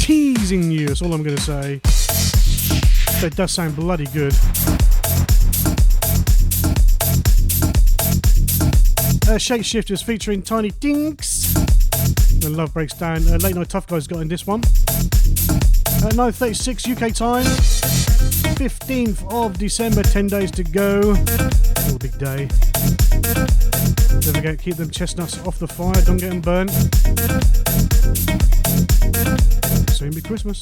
Teasing you, that's all I'm going to say. It does sound bloody good. Uh, Shapeshifters featuring Tiny Dinks. When Love Breaks Down. Uh, Late Nite Tuff Guys got in this one. Uh, 9.36 UK time. 15th of December, 10 days to go. Still a big day. Don't forget, keep them chestnuts off the fire, don't get them burnt. Soon be Christmas.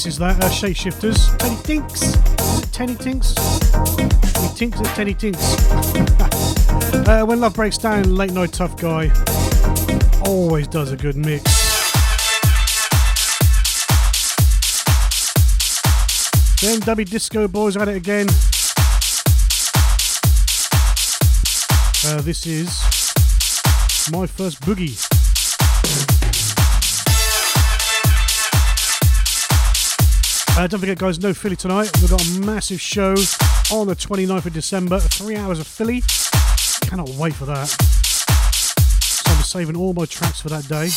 This is that uh, Shapeshifters. Teddy Tinks. Is it Tenny Tinks? Tenny Tinks. It's Teddy Tinks. uh, when love breaks down, Late Nite Tuff Guy always does a good mix. Then W Disco Boys at it again. Uh, this is my first boogie. Uh, don't forget, guys, no Philly tonight. We've got a massive show on the 29th of December. Three hours of Philly. Cannot wait for that. So I'm saving all my tracks for that day.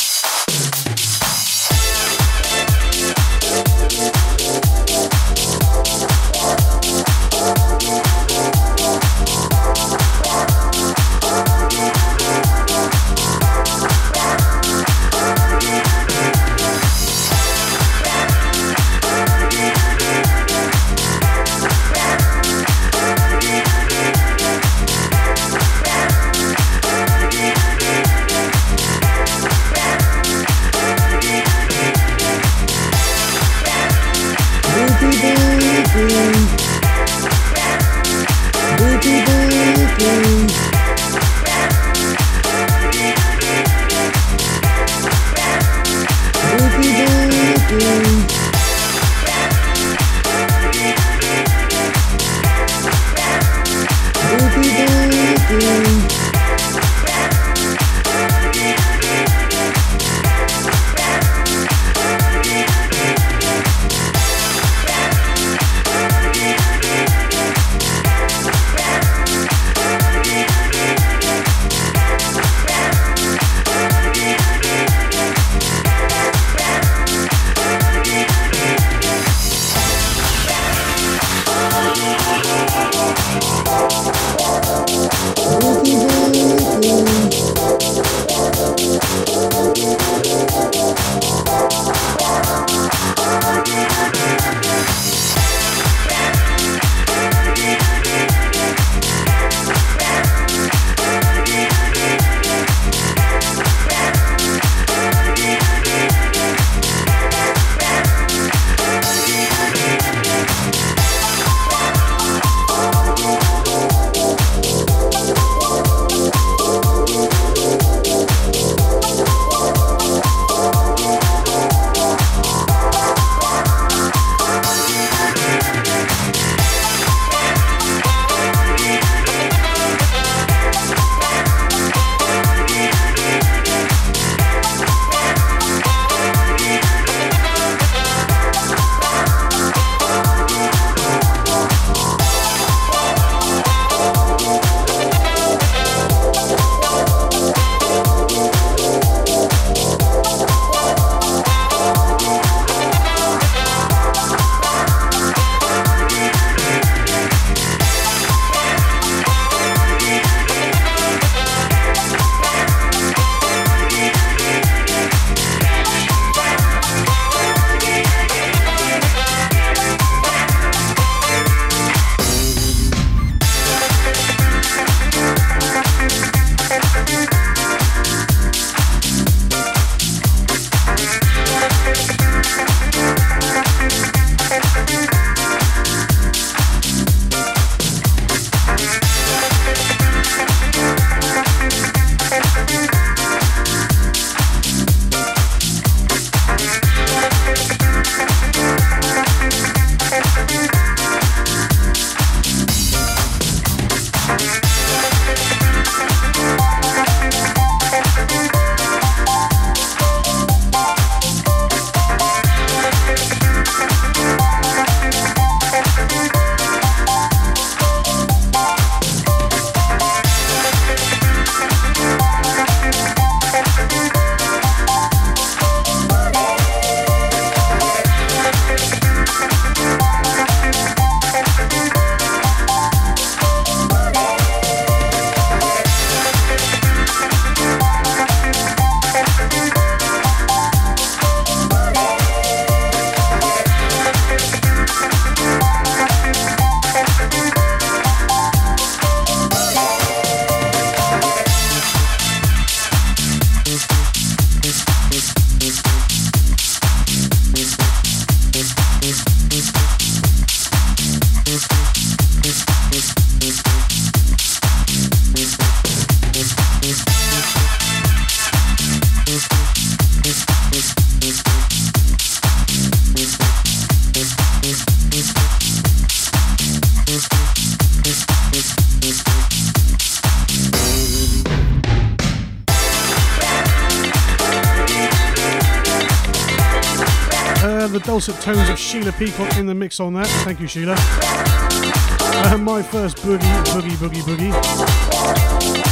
Dulcet tones of Sheila Peacock in the mix on that. Thank you, Sheila. Uh, my first boogie, boogie, boogie, boogie.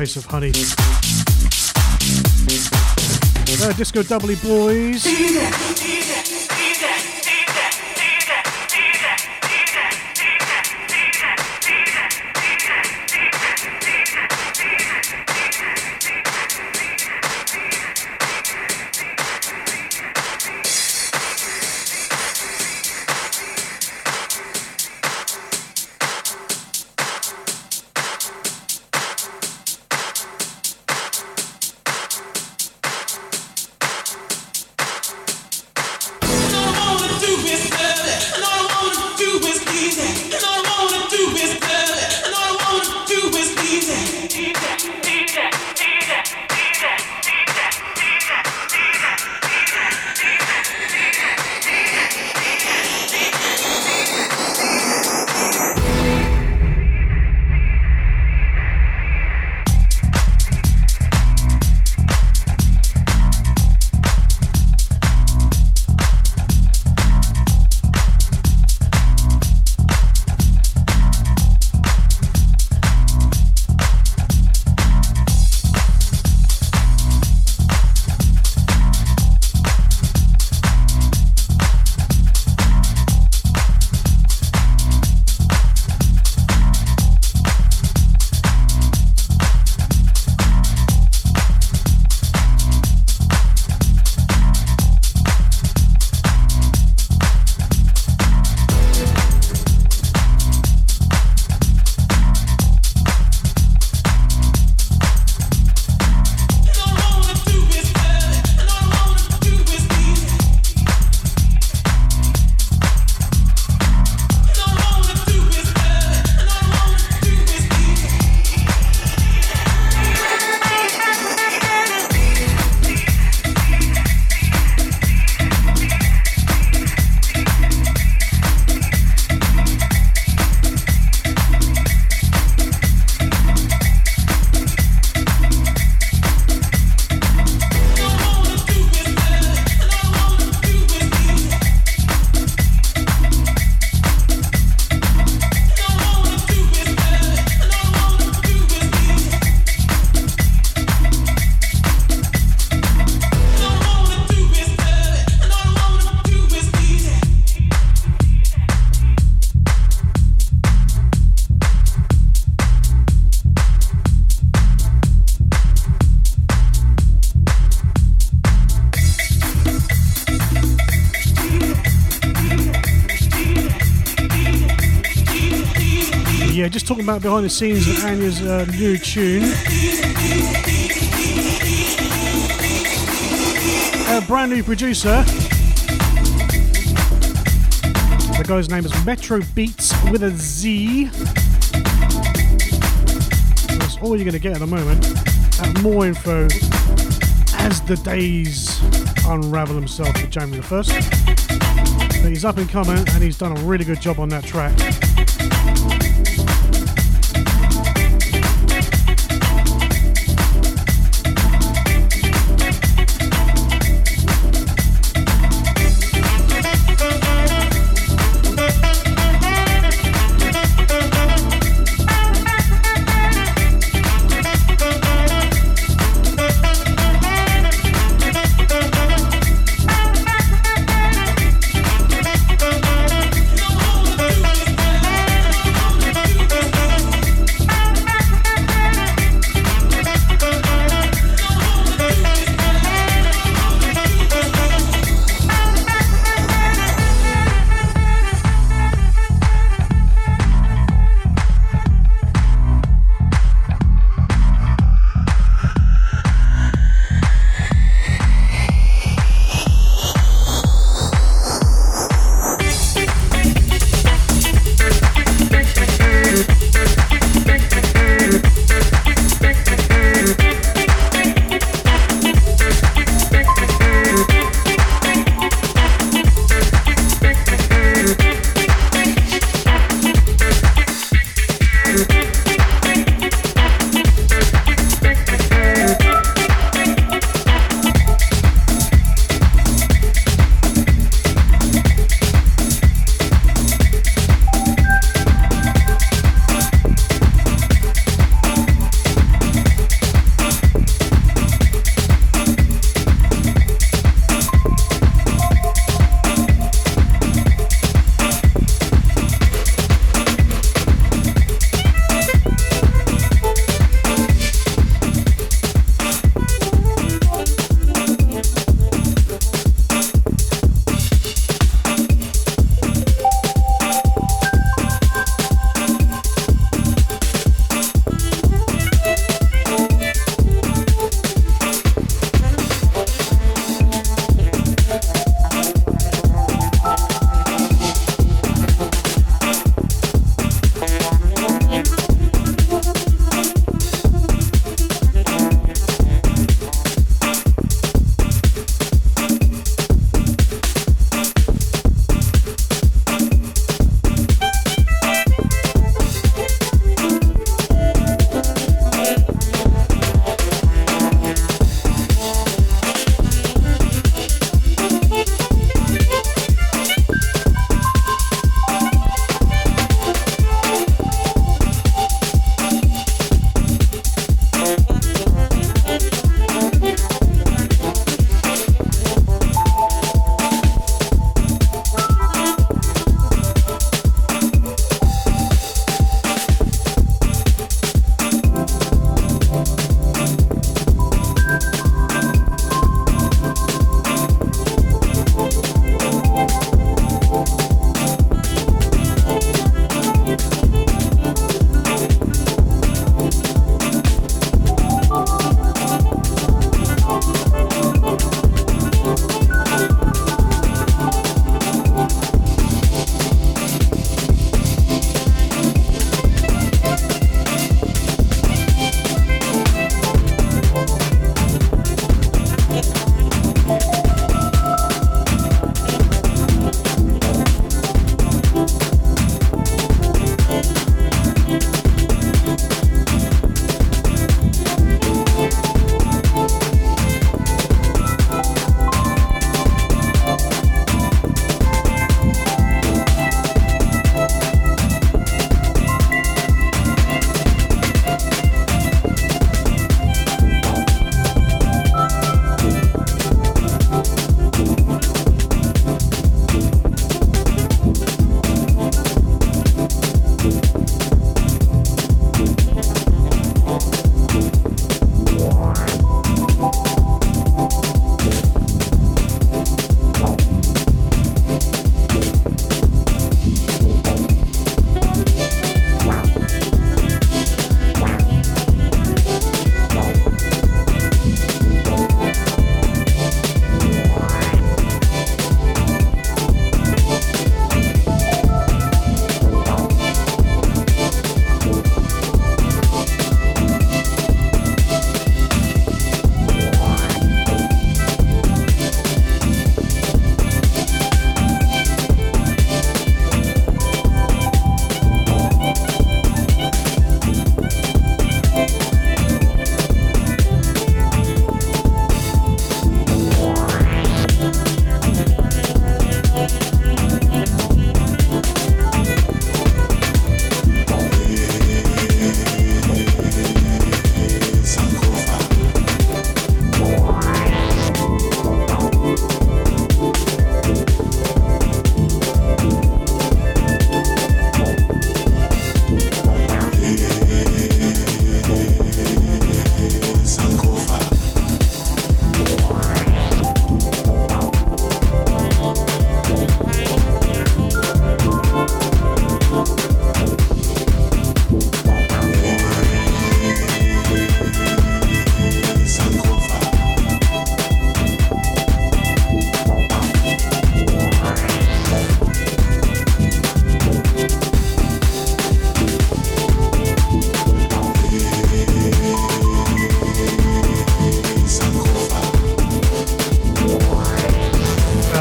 Taste of honey. Uh, Disco Doubly Boys. Talking about behind the scenes of Anya's uh, new tune. A brand new producer. The guy's name is Metro Beatz with a Z. That's all you're going to get at the moment. Uh, more info as the days unravel themselves for January the 1st. But he's up and coming and he's done a really good job on that track.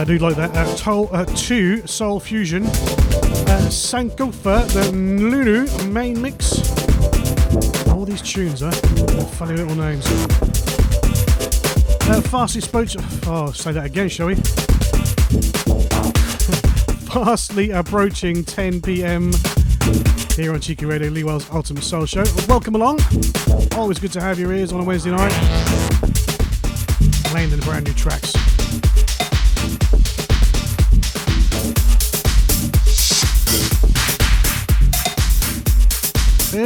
do like that. Uh, Toll uh, 2 Soul Fusion. Uh, Sankofa, the Lulu main mix. All these tunes, huh? Funny little names. Uh, fastly spoken. Oh, say that again, shall we? Fastly approaching 10 pm here on Cheeky Radio, Lee Wells Ultimate Soul Show. Welcome along. Always good to have your ears on a Wednesday night.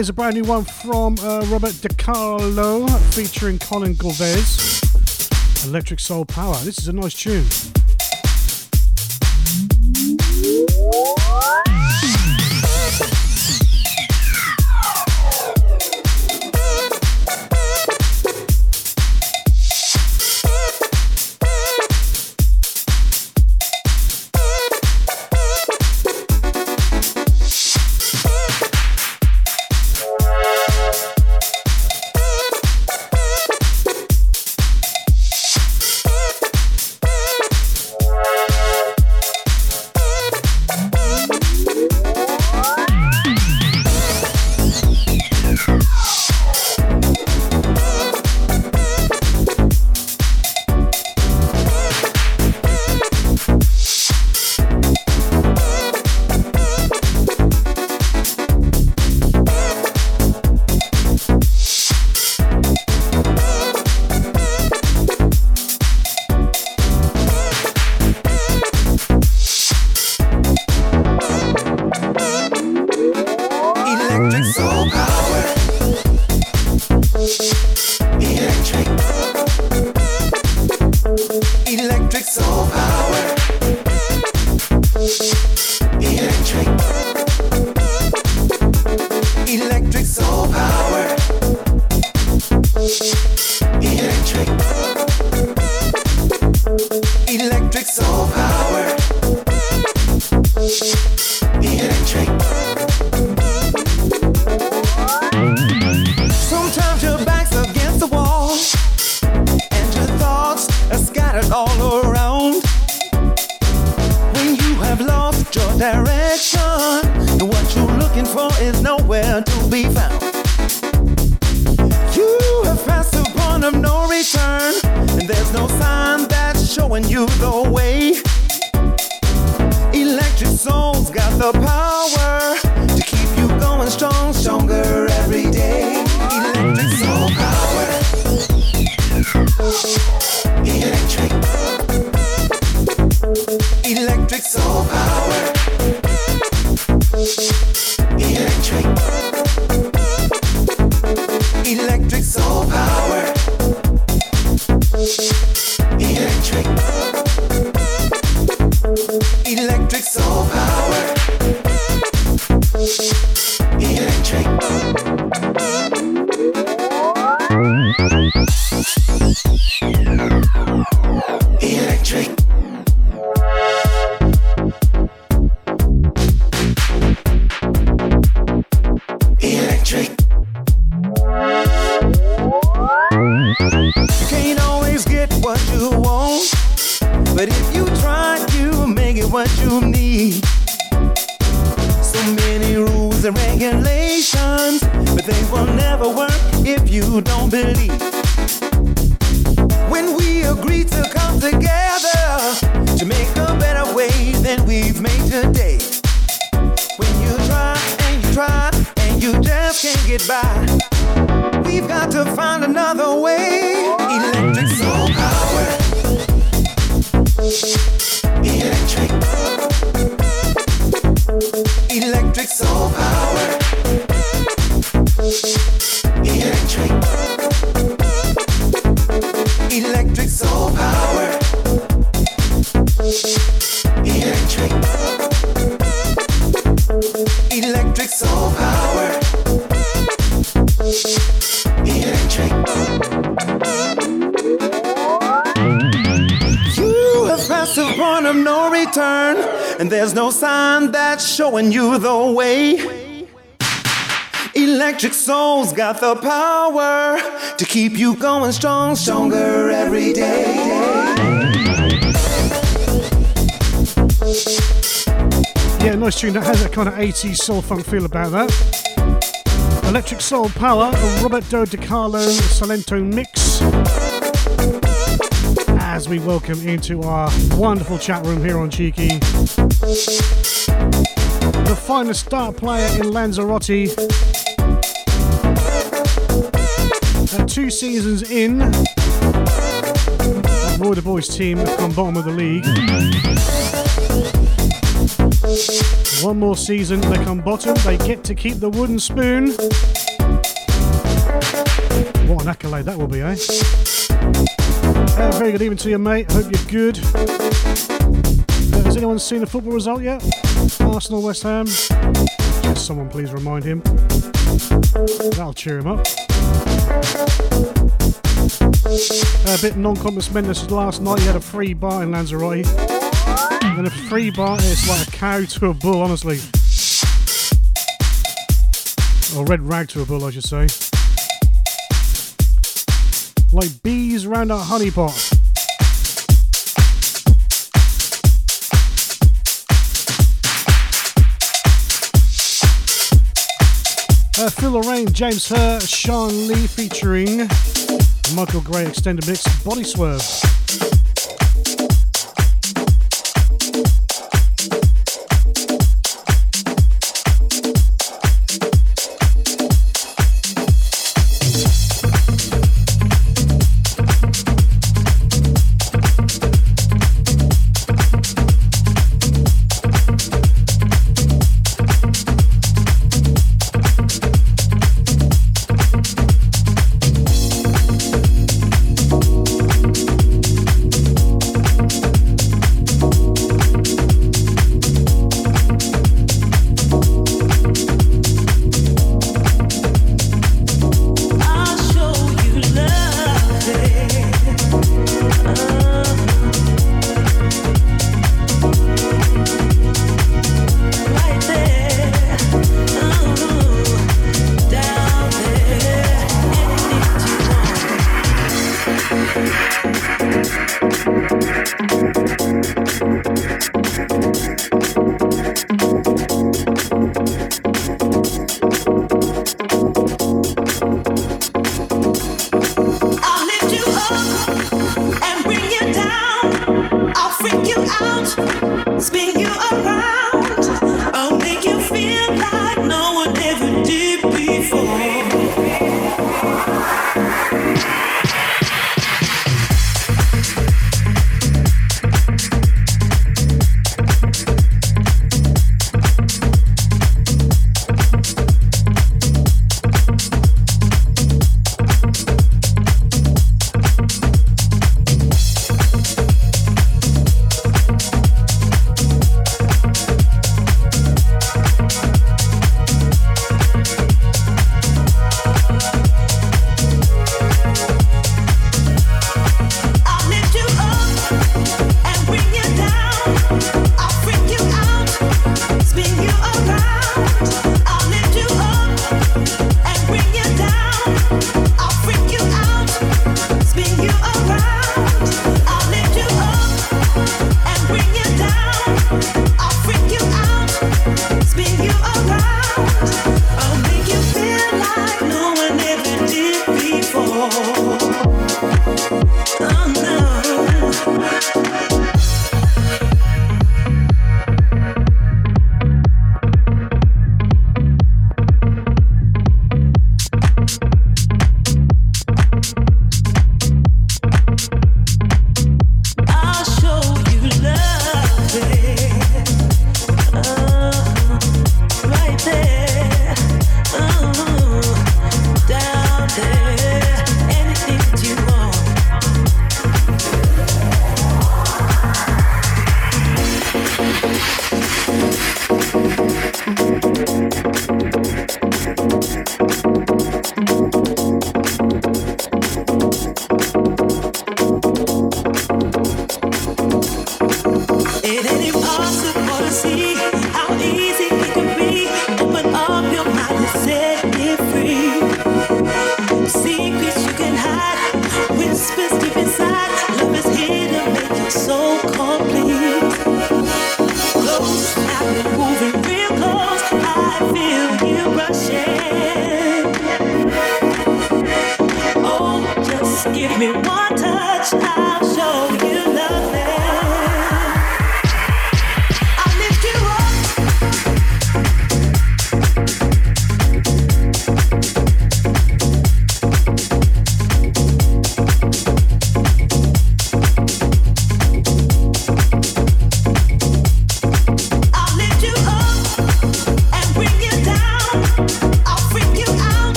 there's a brand new one from uh, Robert DiCarlo featuring Colin Gouve's Electric Soul Power. This is a nice tune. the power to keep you going strong, stronger every day. Yeah, nice tune that has that kind of 80s soul funk feel about that. Electric Soul Power, Roberto De Carlo Salento mix. As we welcome into our wonderful chat room here on Cheeky the finest star player in Lanzarote two seasons in, the Boys team come bottom of the league. One more season, they come bottom. They get to keep the wooden spoon. What an accolade that will be, eh? Uh, very good evening to you, mate. Hope you're good. Uh, has anyone seen the football result yet? Arsenal, West Ham. Just someone please remind him. That'll cheer him up. A bit non-compos mentis last night. He had a free bar in Lanzarote. And a free bar is like a cow to a bull, honestly. Or red rag to a bull, I should say. Like bees round a honey Uh, Phil Lorraine, James Hurr, Sean Lee featuring Michael Gray extended mix Body Swerve.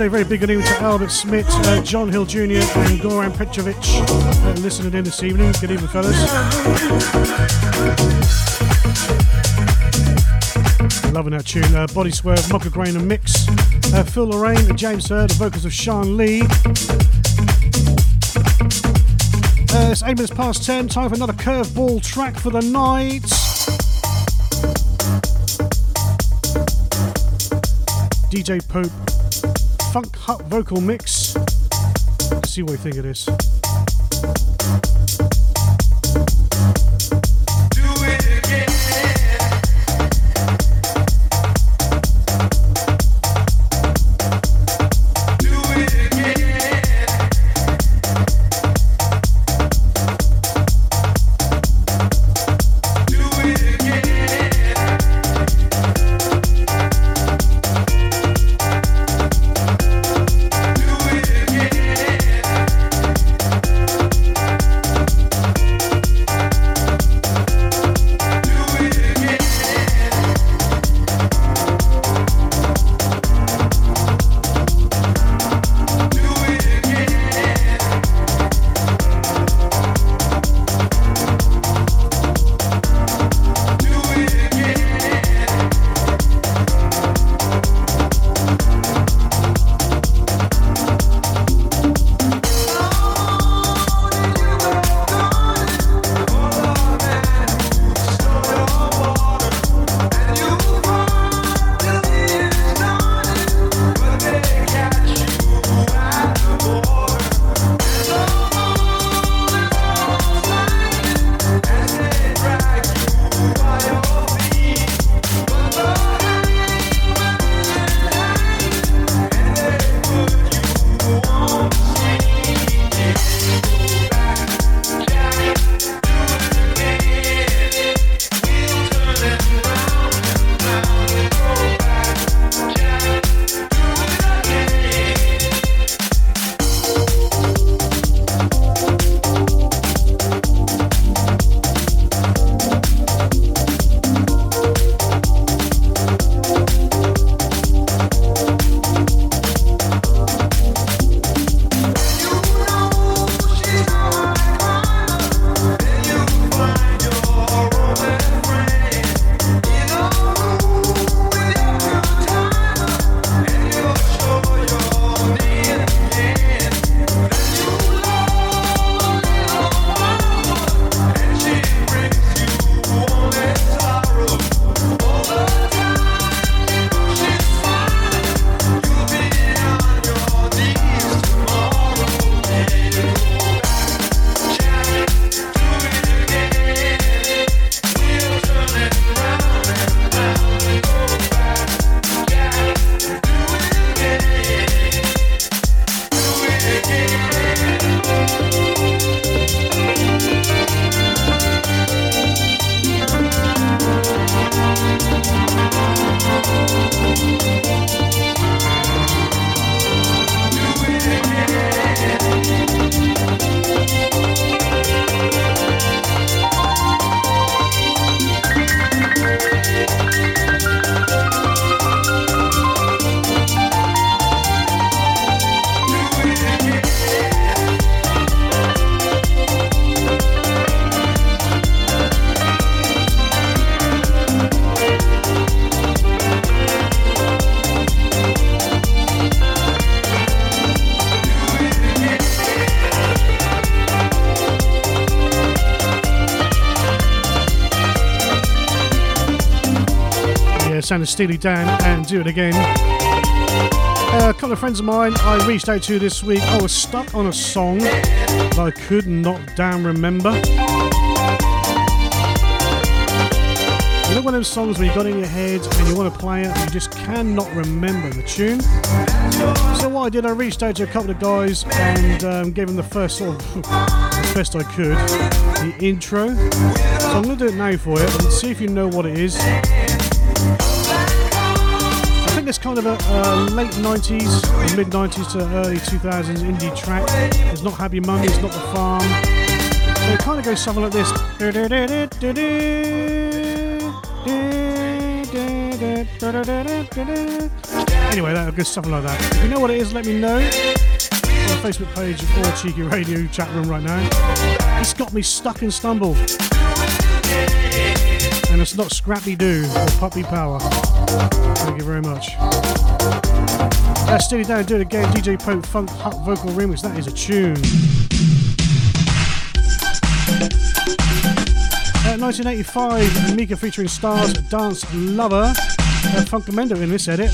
Say, very big evening to Albert Smith, uh, John Hill Jr., and Goran Petrovic uh, listening in this evening. Good evening, fellas. Loving that tune. Uh, Body Swerve, Mocha Grain and Mix. Uh, Phil Lorraine, James Hurr, the vocals of Sean Lee. Uh, it's 8 minutes past 10. Time for another curveball track for the night. DJ Pope Funk Hut vocal mix. Let's see what you think of this. Sound of Steely Dan and do it again. Uh, a couple of friends of mine I reached out to this week. I was stuck on a song that I could not damn remember. You know one of those songs where you got in your head and you want to play it and you just cannot remember the tune? So what I did, I reached out to a couple of guys and um, gave them the first sort of, as best I could, the intro. So I'm going to do it now for you and see if you know what it is it's kind of a uh, late 90s, mid 90s to early 2000s indie track. It's not Happy Mondays, not The Farm. So it kind kind of goes something like this. Anyway, that goes something like that. If you know what it is, let me know. On the Facebook page or Cheeky Radio chat room right now. It's got me stuck and stumbled. And it's not Scrappy Doo or Puppy Power. Thank you very much. Let's Steely Dan, do it again. DJ Pope Funk Hut Vocal Remix. That is a tune. Uh, 1985, Mika featuring Stars Dance Lover. Uh, Funkamendo in this edit.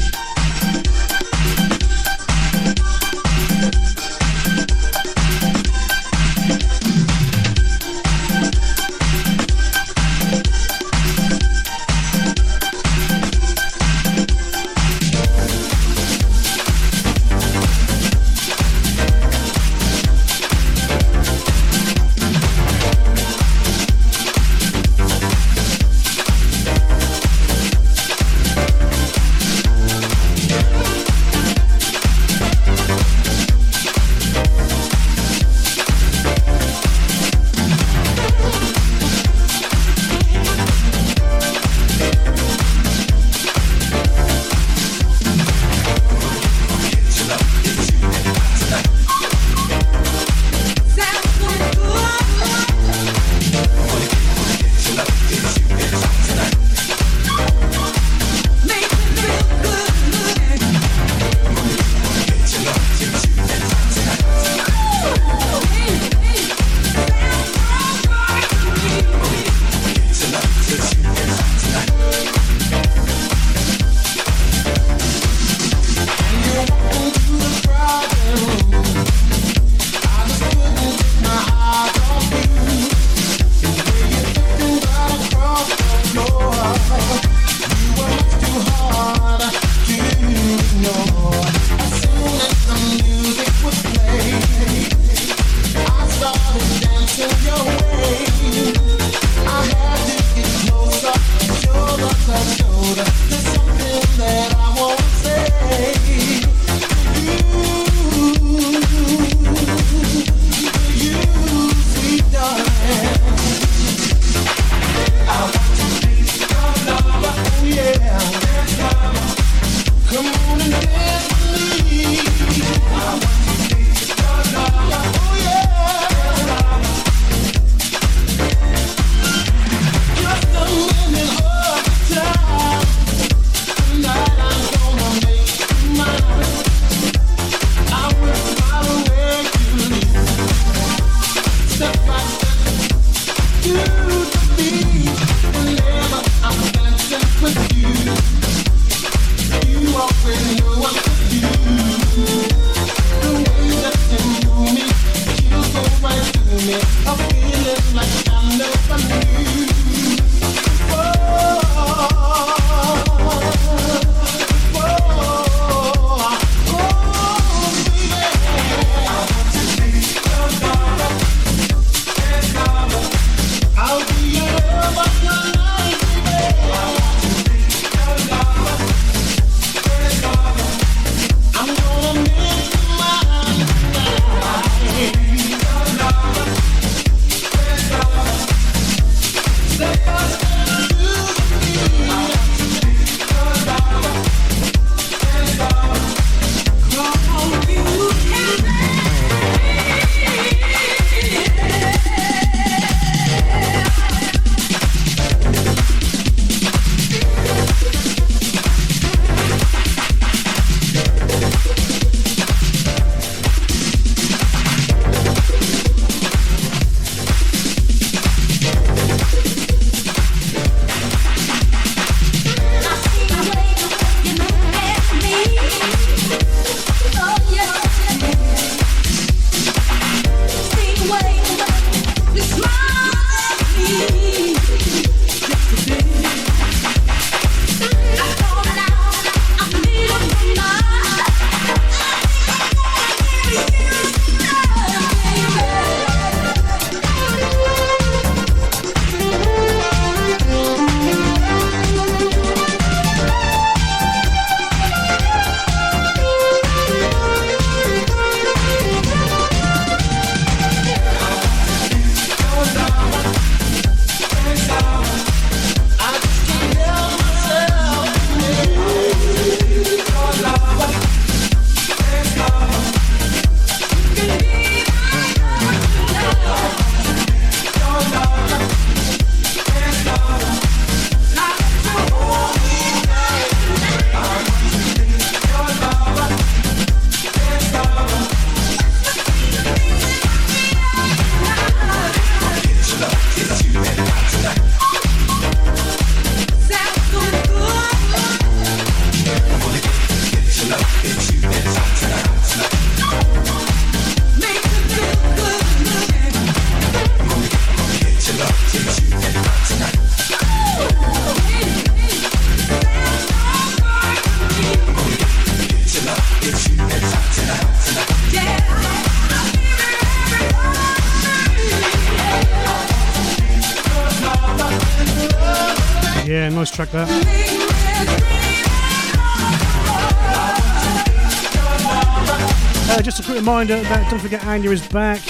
Don't forget Anya is back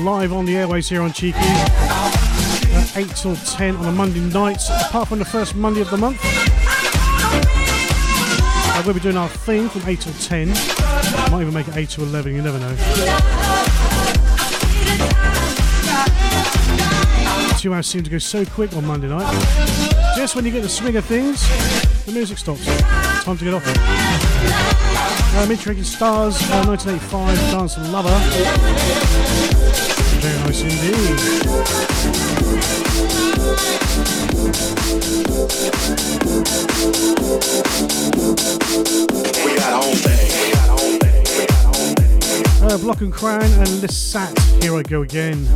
live on the airways here on Cheeky. Uh, 8 till 10 on a Monday night, apart from the first Monday of the month. Uh, we'll be doing our thing from 8 till 10. Might even make it 8 to 11, you never know. Two hours seem to go so quick on Monday night. Just when you get the swing of things, the music stops. Time to get off. Uh, Mid Stars, uh, 1985, Dance Lover. Very nice indeed. We got home thing. We got home thing. We got home thing. Uh, Block and Crown and Lissat, here I go again.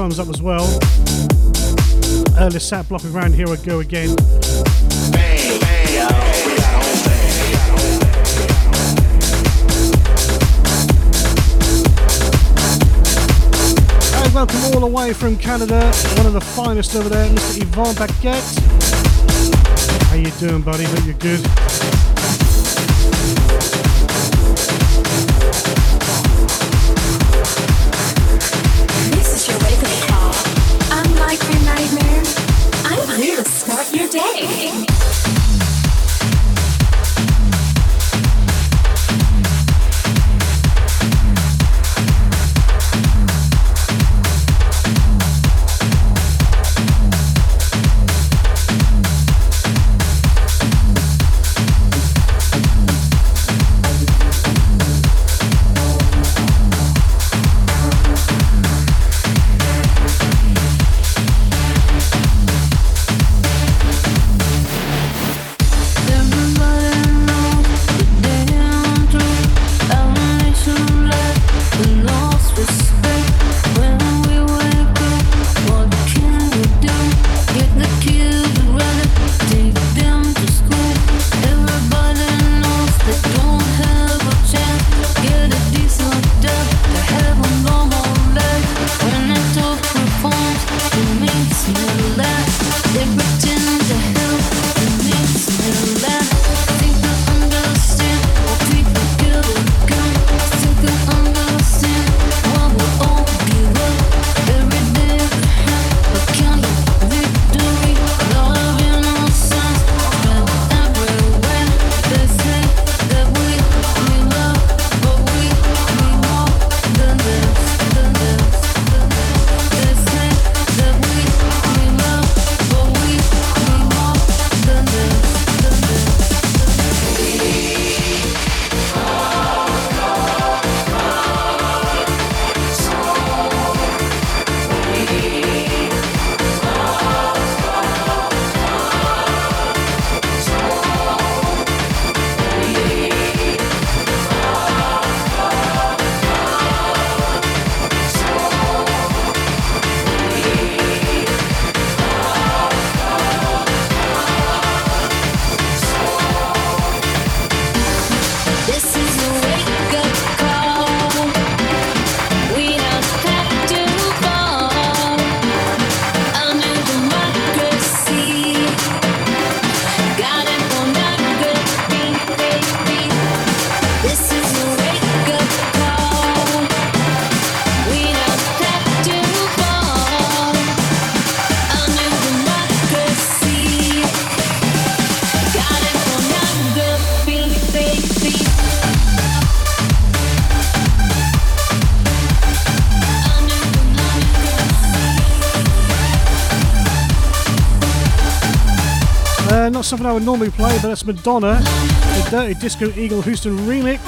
Thumbs up as well. Lissat blocking around, here I go again. And welcome all the way from Canada, one of the finest over there, Mr. Yvonne Baguette. How you doing, buddy? Hope you're good. Normally play, but that's Madonna, the Dirty Disco Eagle Houston remix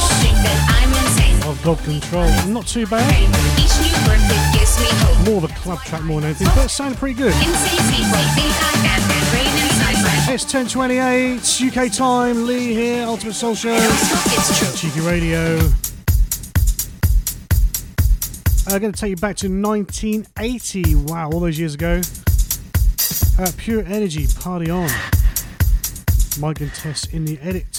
of God Control. Not too bad. More of a club track more than anything, but it sounded pretty good. It's 10:28 UK time. Lee here, Ultimate Soul Show, Cheeky Radio. I'm going to take you back to 1980. Wow, all those years ago. Uh, Pure Energy, Party On. Mike and Tess in the edit.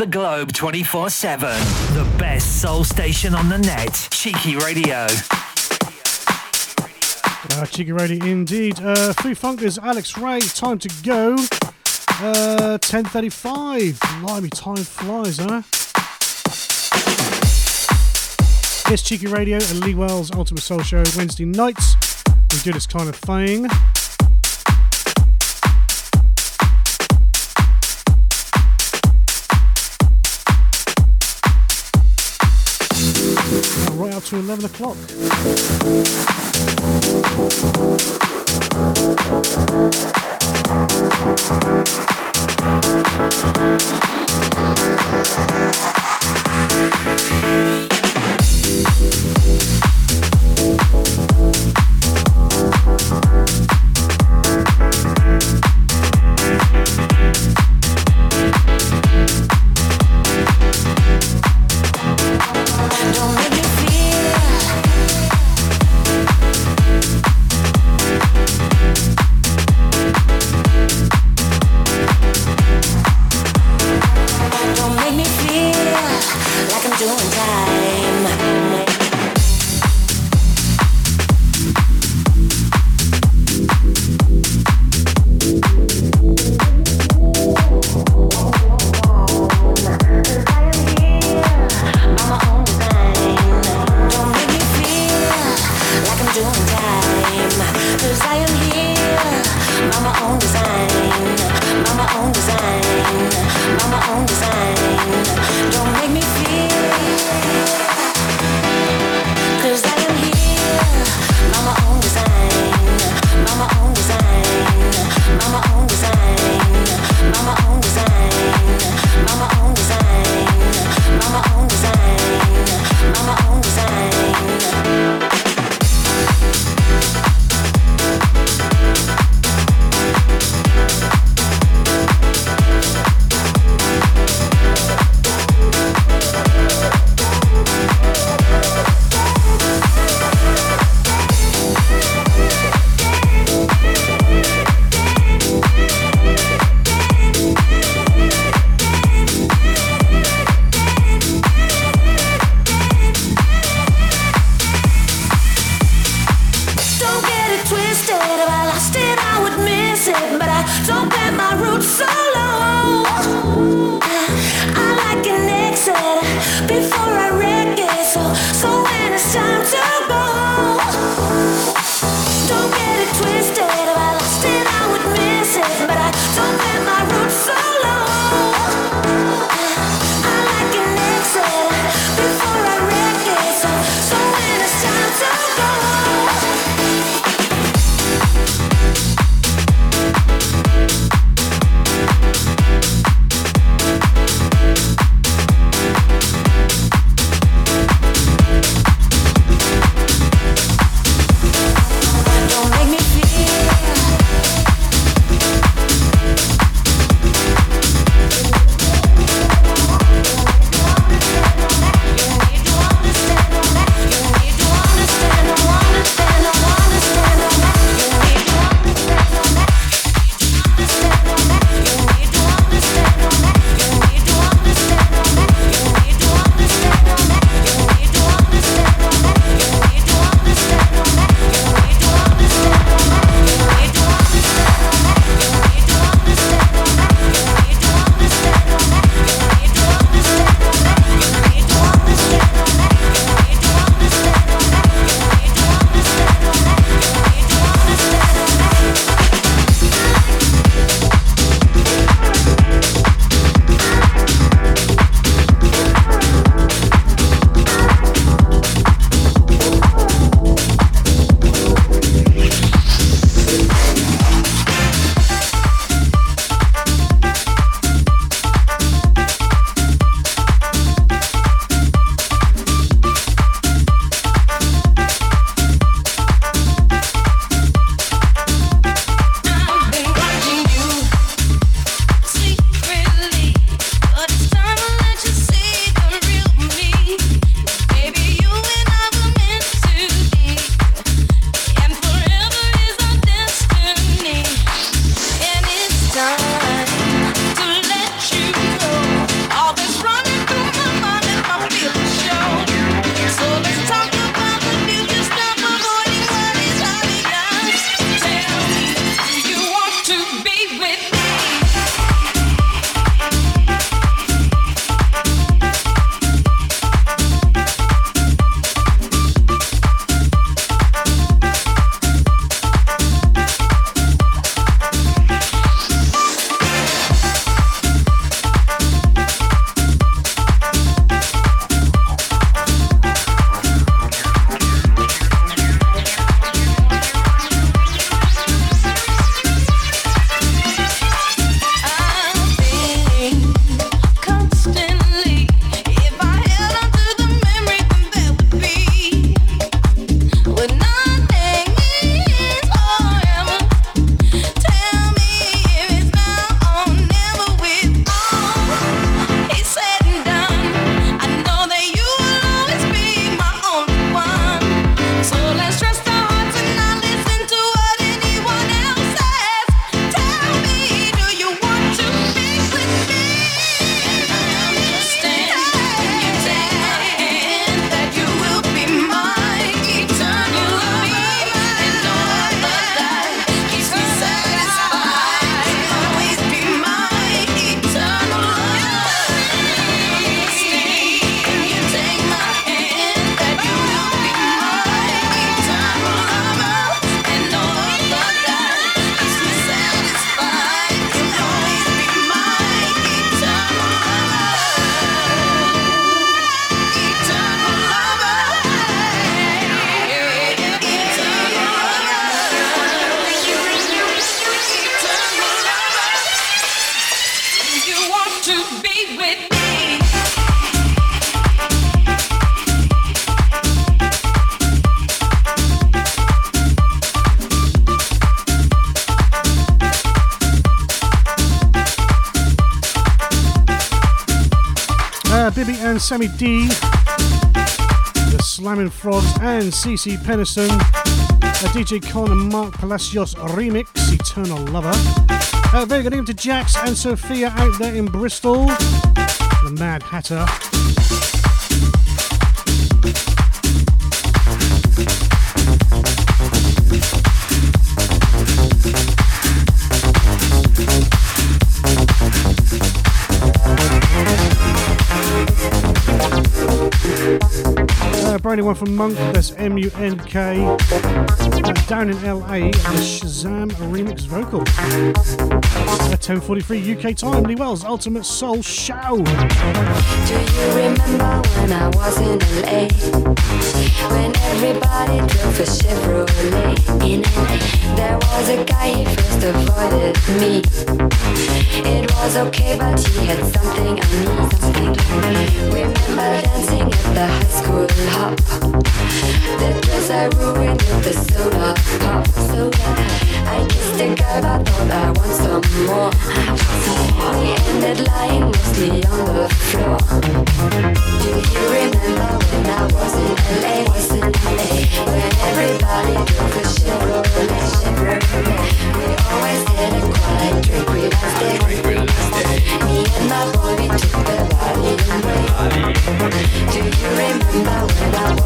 The globe 24 7. The best soul station on the net. Cheeky Radio. Uh, Cheeky Radio indeed. Uh, Foo Funkers, Alex Ray, time to go. Uh, 10.35. Blimey, time flies, huh? It's Cheeky Radio and Lee Wells Ultimate Soul Show Wednesday nights. We do this kind of thing. To 11 o'clock. Sammy D. The Slamming Frogs and CeCe Peniston. A DJ Con and Mark Palacios remix, Eternal Lover. Uh, very good evening to Jax and Sophia out there in Bristol. The Mad Hatter. One from Munk, that's M U N K. Down in LA, the Shazam remix vocal. At 10.43 UK time, Lee Wells, Ultimate Soul Show. Do you remember when I was in LA? When everybody drove Chevrolet in LA. There was a guy, first avoided me. It was okay, but he had something I need. Remember dancing at the high school hop. Do you remember when I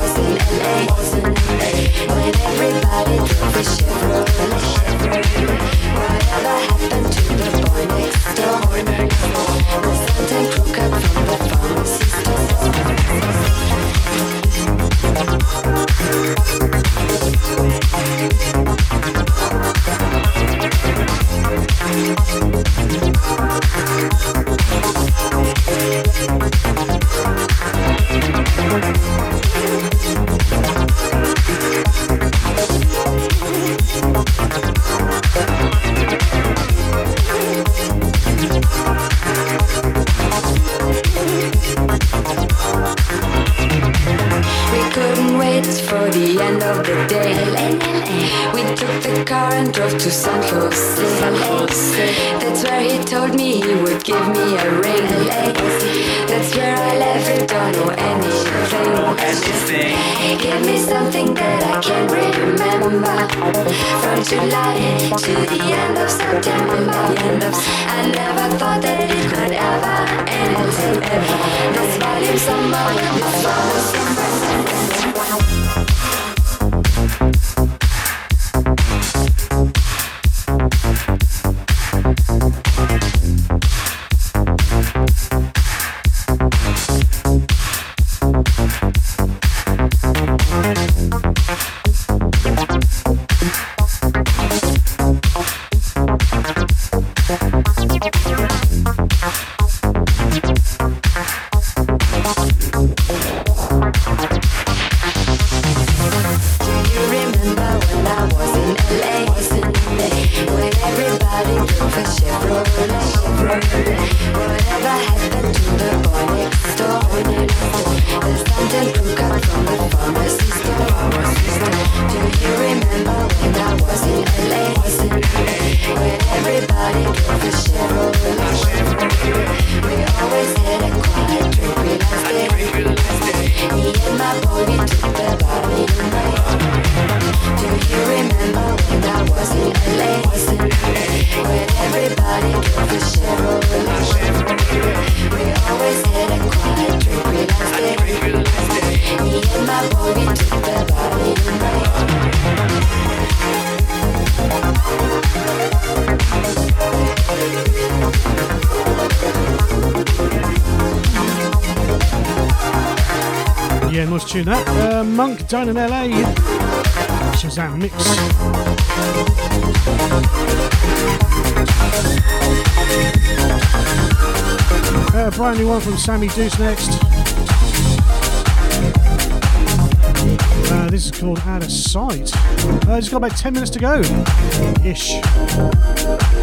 Santa crew from the pharmacy We drove to San Jose. That's where he told me he would give me a ring. That's where I left it, don't know anything. Give me something that I can remember. From July to the end of September. I never thought that it could ever end. This volume summer, this volume Do Munk down in LA. Shazam mix. Uh, brand new one from Sammy Deuce next. Uh, this is called Out of Sight. Uh, it's got about 10 minutes to go. Ish.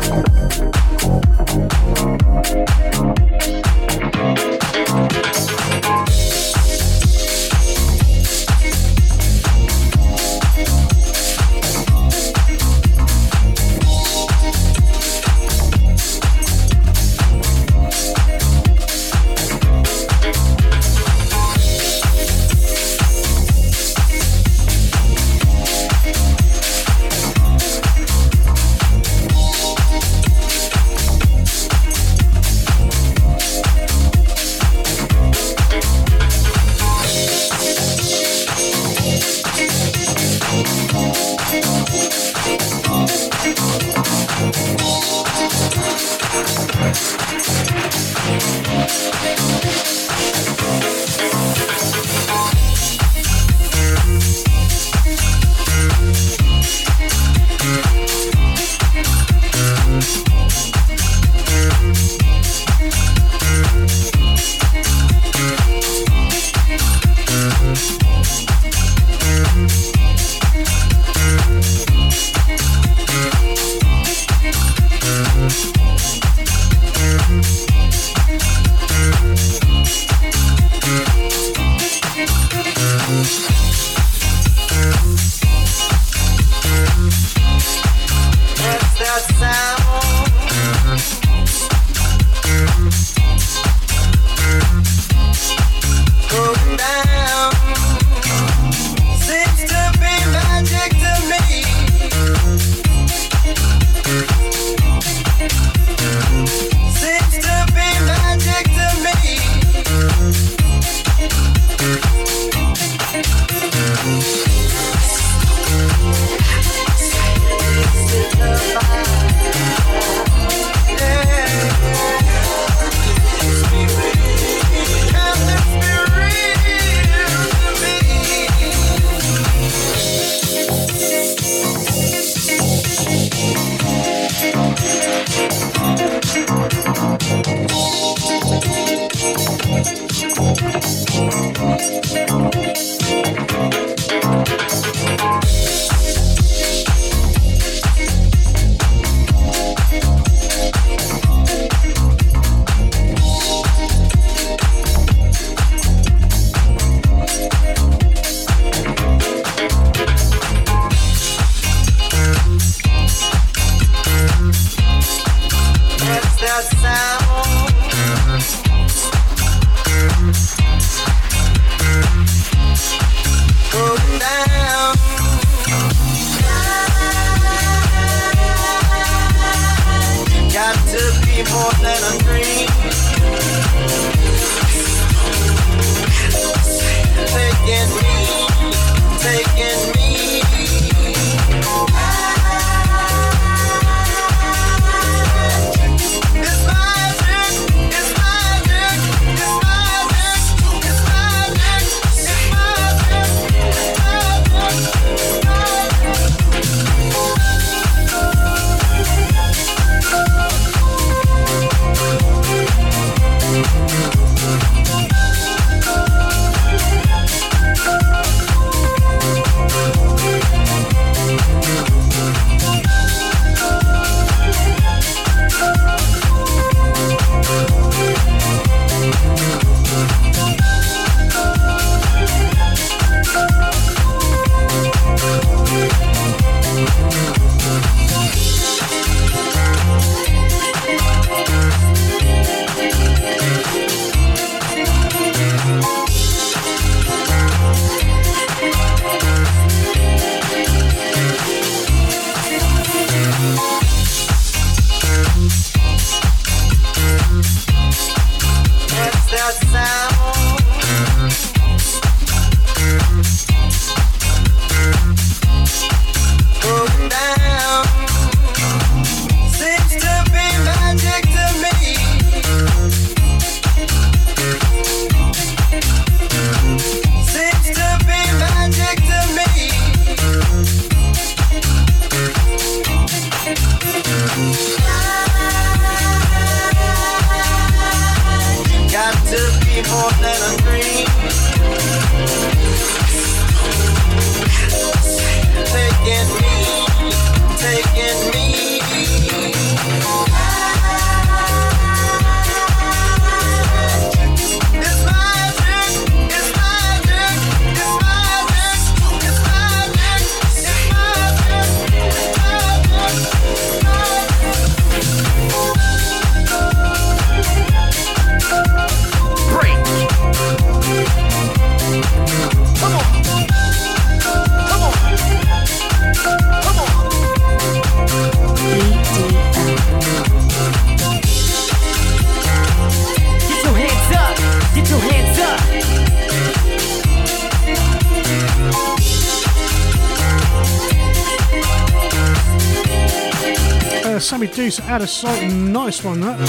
Out of sight, Nice one, that.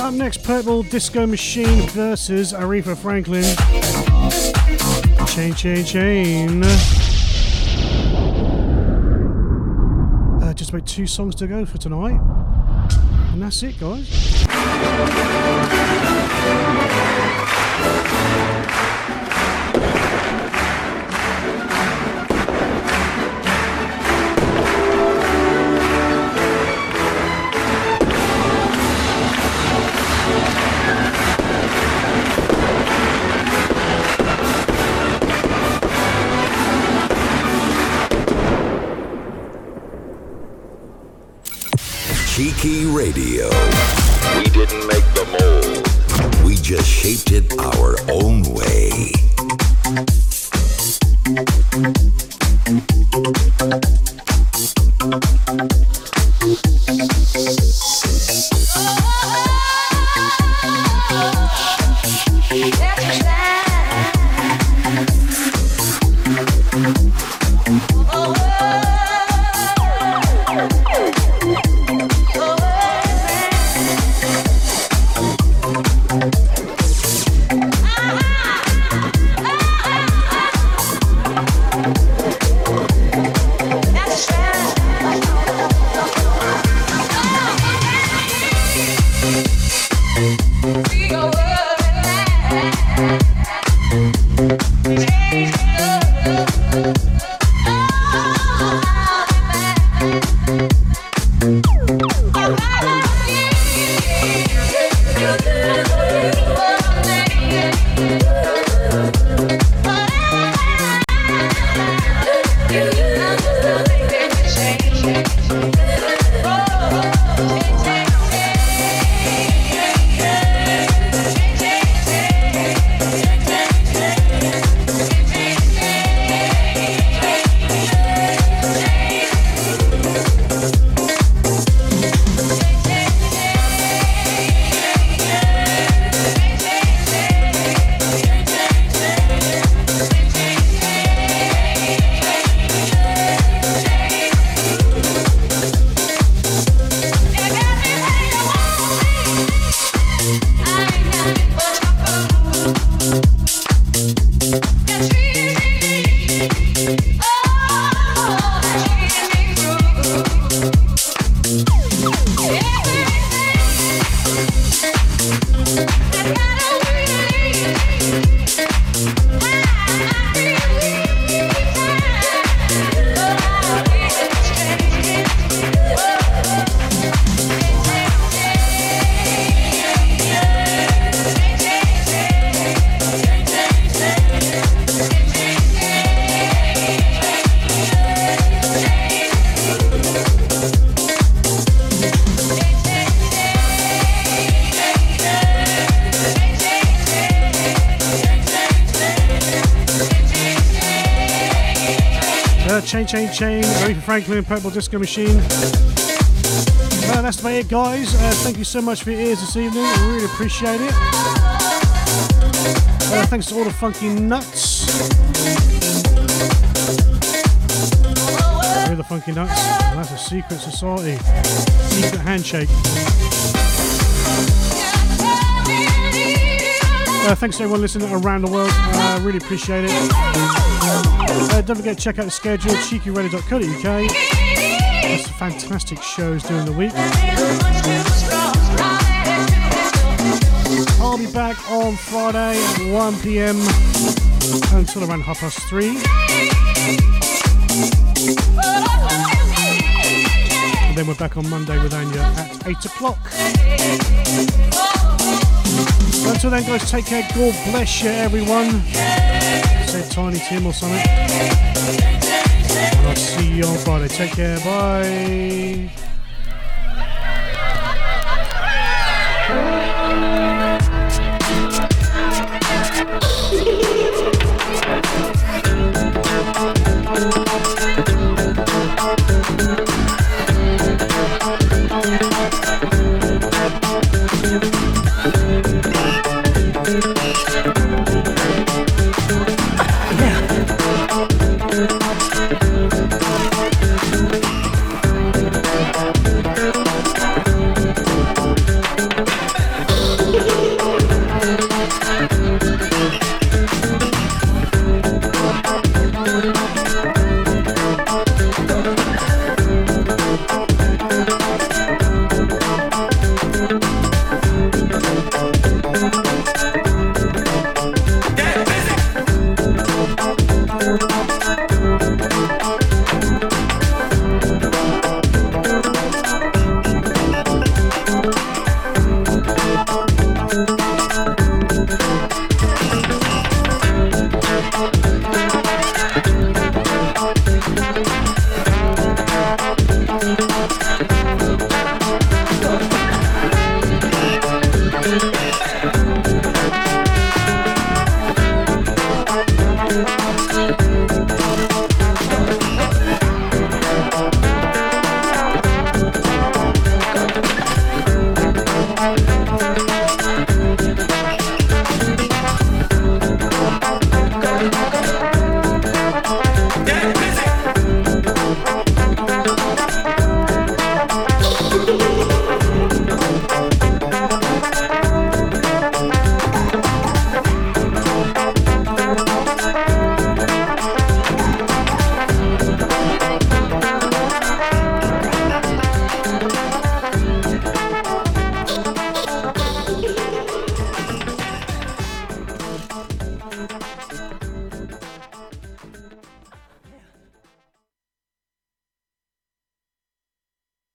Up next, Purple Disco Machine versus Aretha Franklin. Chain, chain, chain. Uh, just about two songs to go for tonight. And that's it, guys. Franklin, Purple Disco Machine. That's about it, guys. Uh, thank you so much for your ears this evening. I really appreciate it. Uh, thanks to all the funky nuts. We're the funky nuts. And that's a secret society. Secret handshake. Uh, thanks to everyone listening around the world. I uh, really appreciate it. Uh, don't forget to check out the schedule, cheekyradio.co.uk. There's fantastic shows during the week. I'll be back on Friday at 1 pm until around half past three. And then we're back on Monday with Anya at 8 o'clock. Until then, guys, take care. God bless you, everyone. Say Tiny Tim or something. And I'll see you on Friday. Take care. Bye.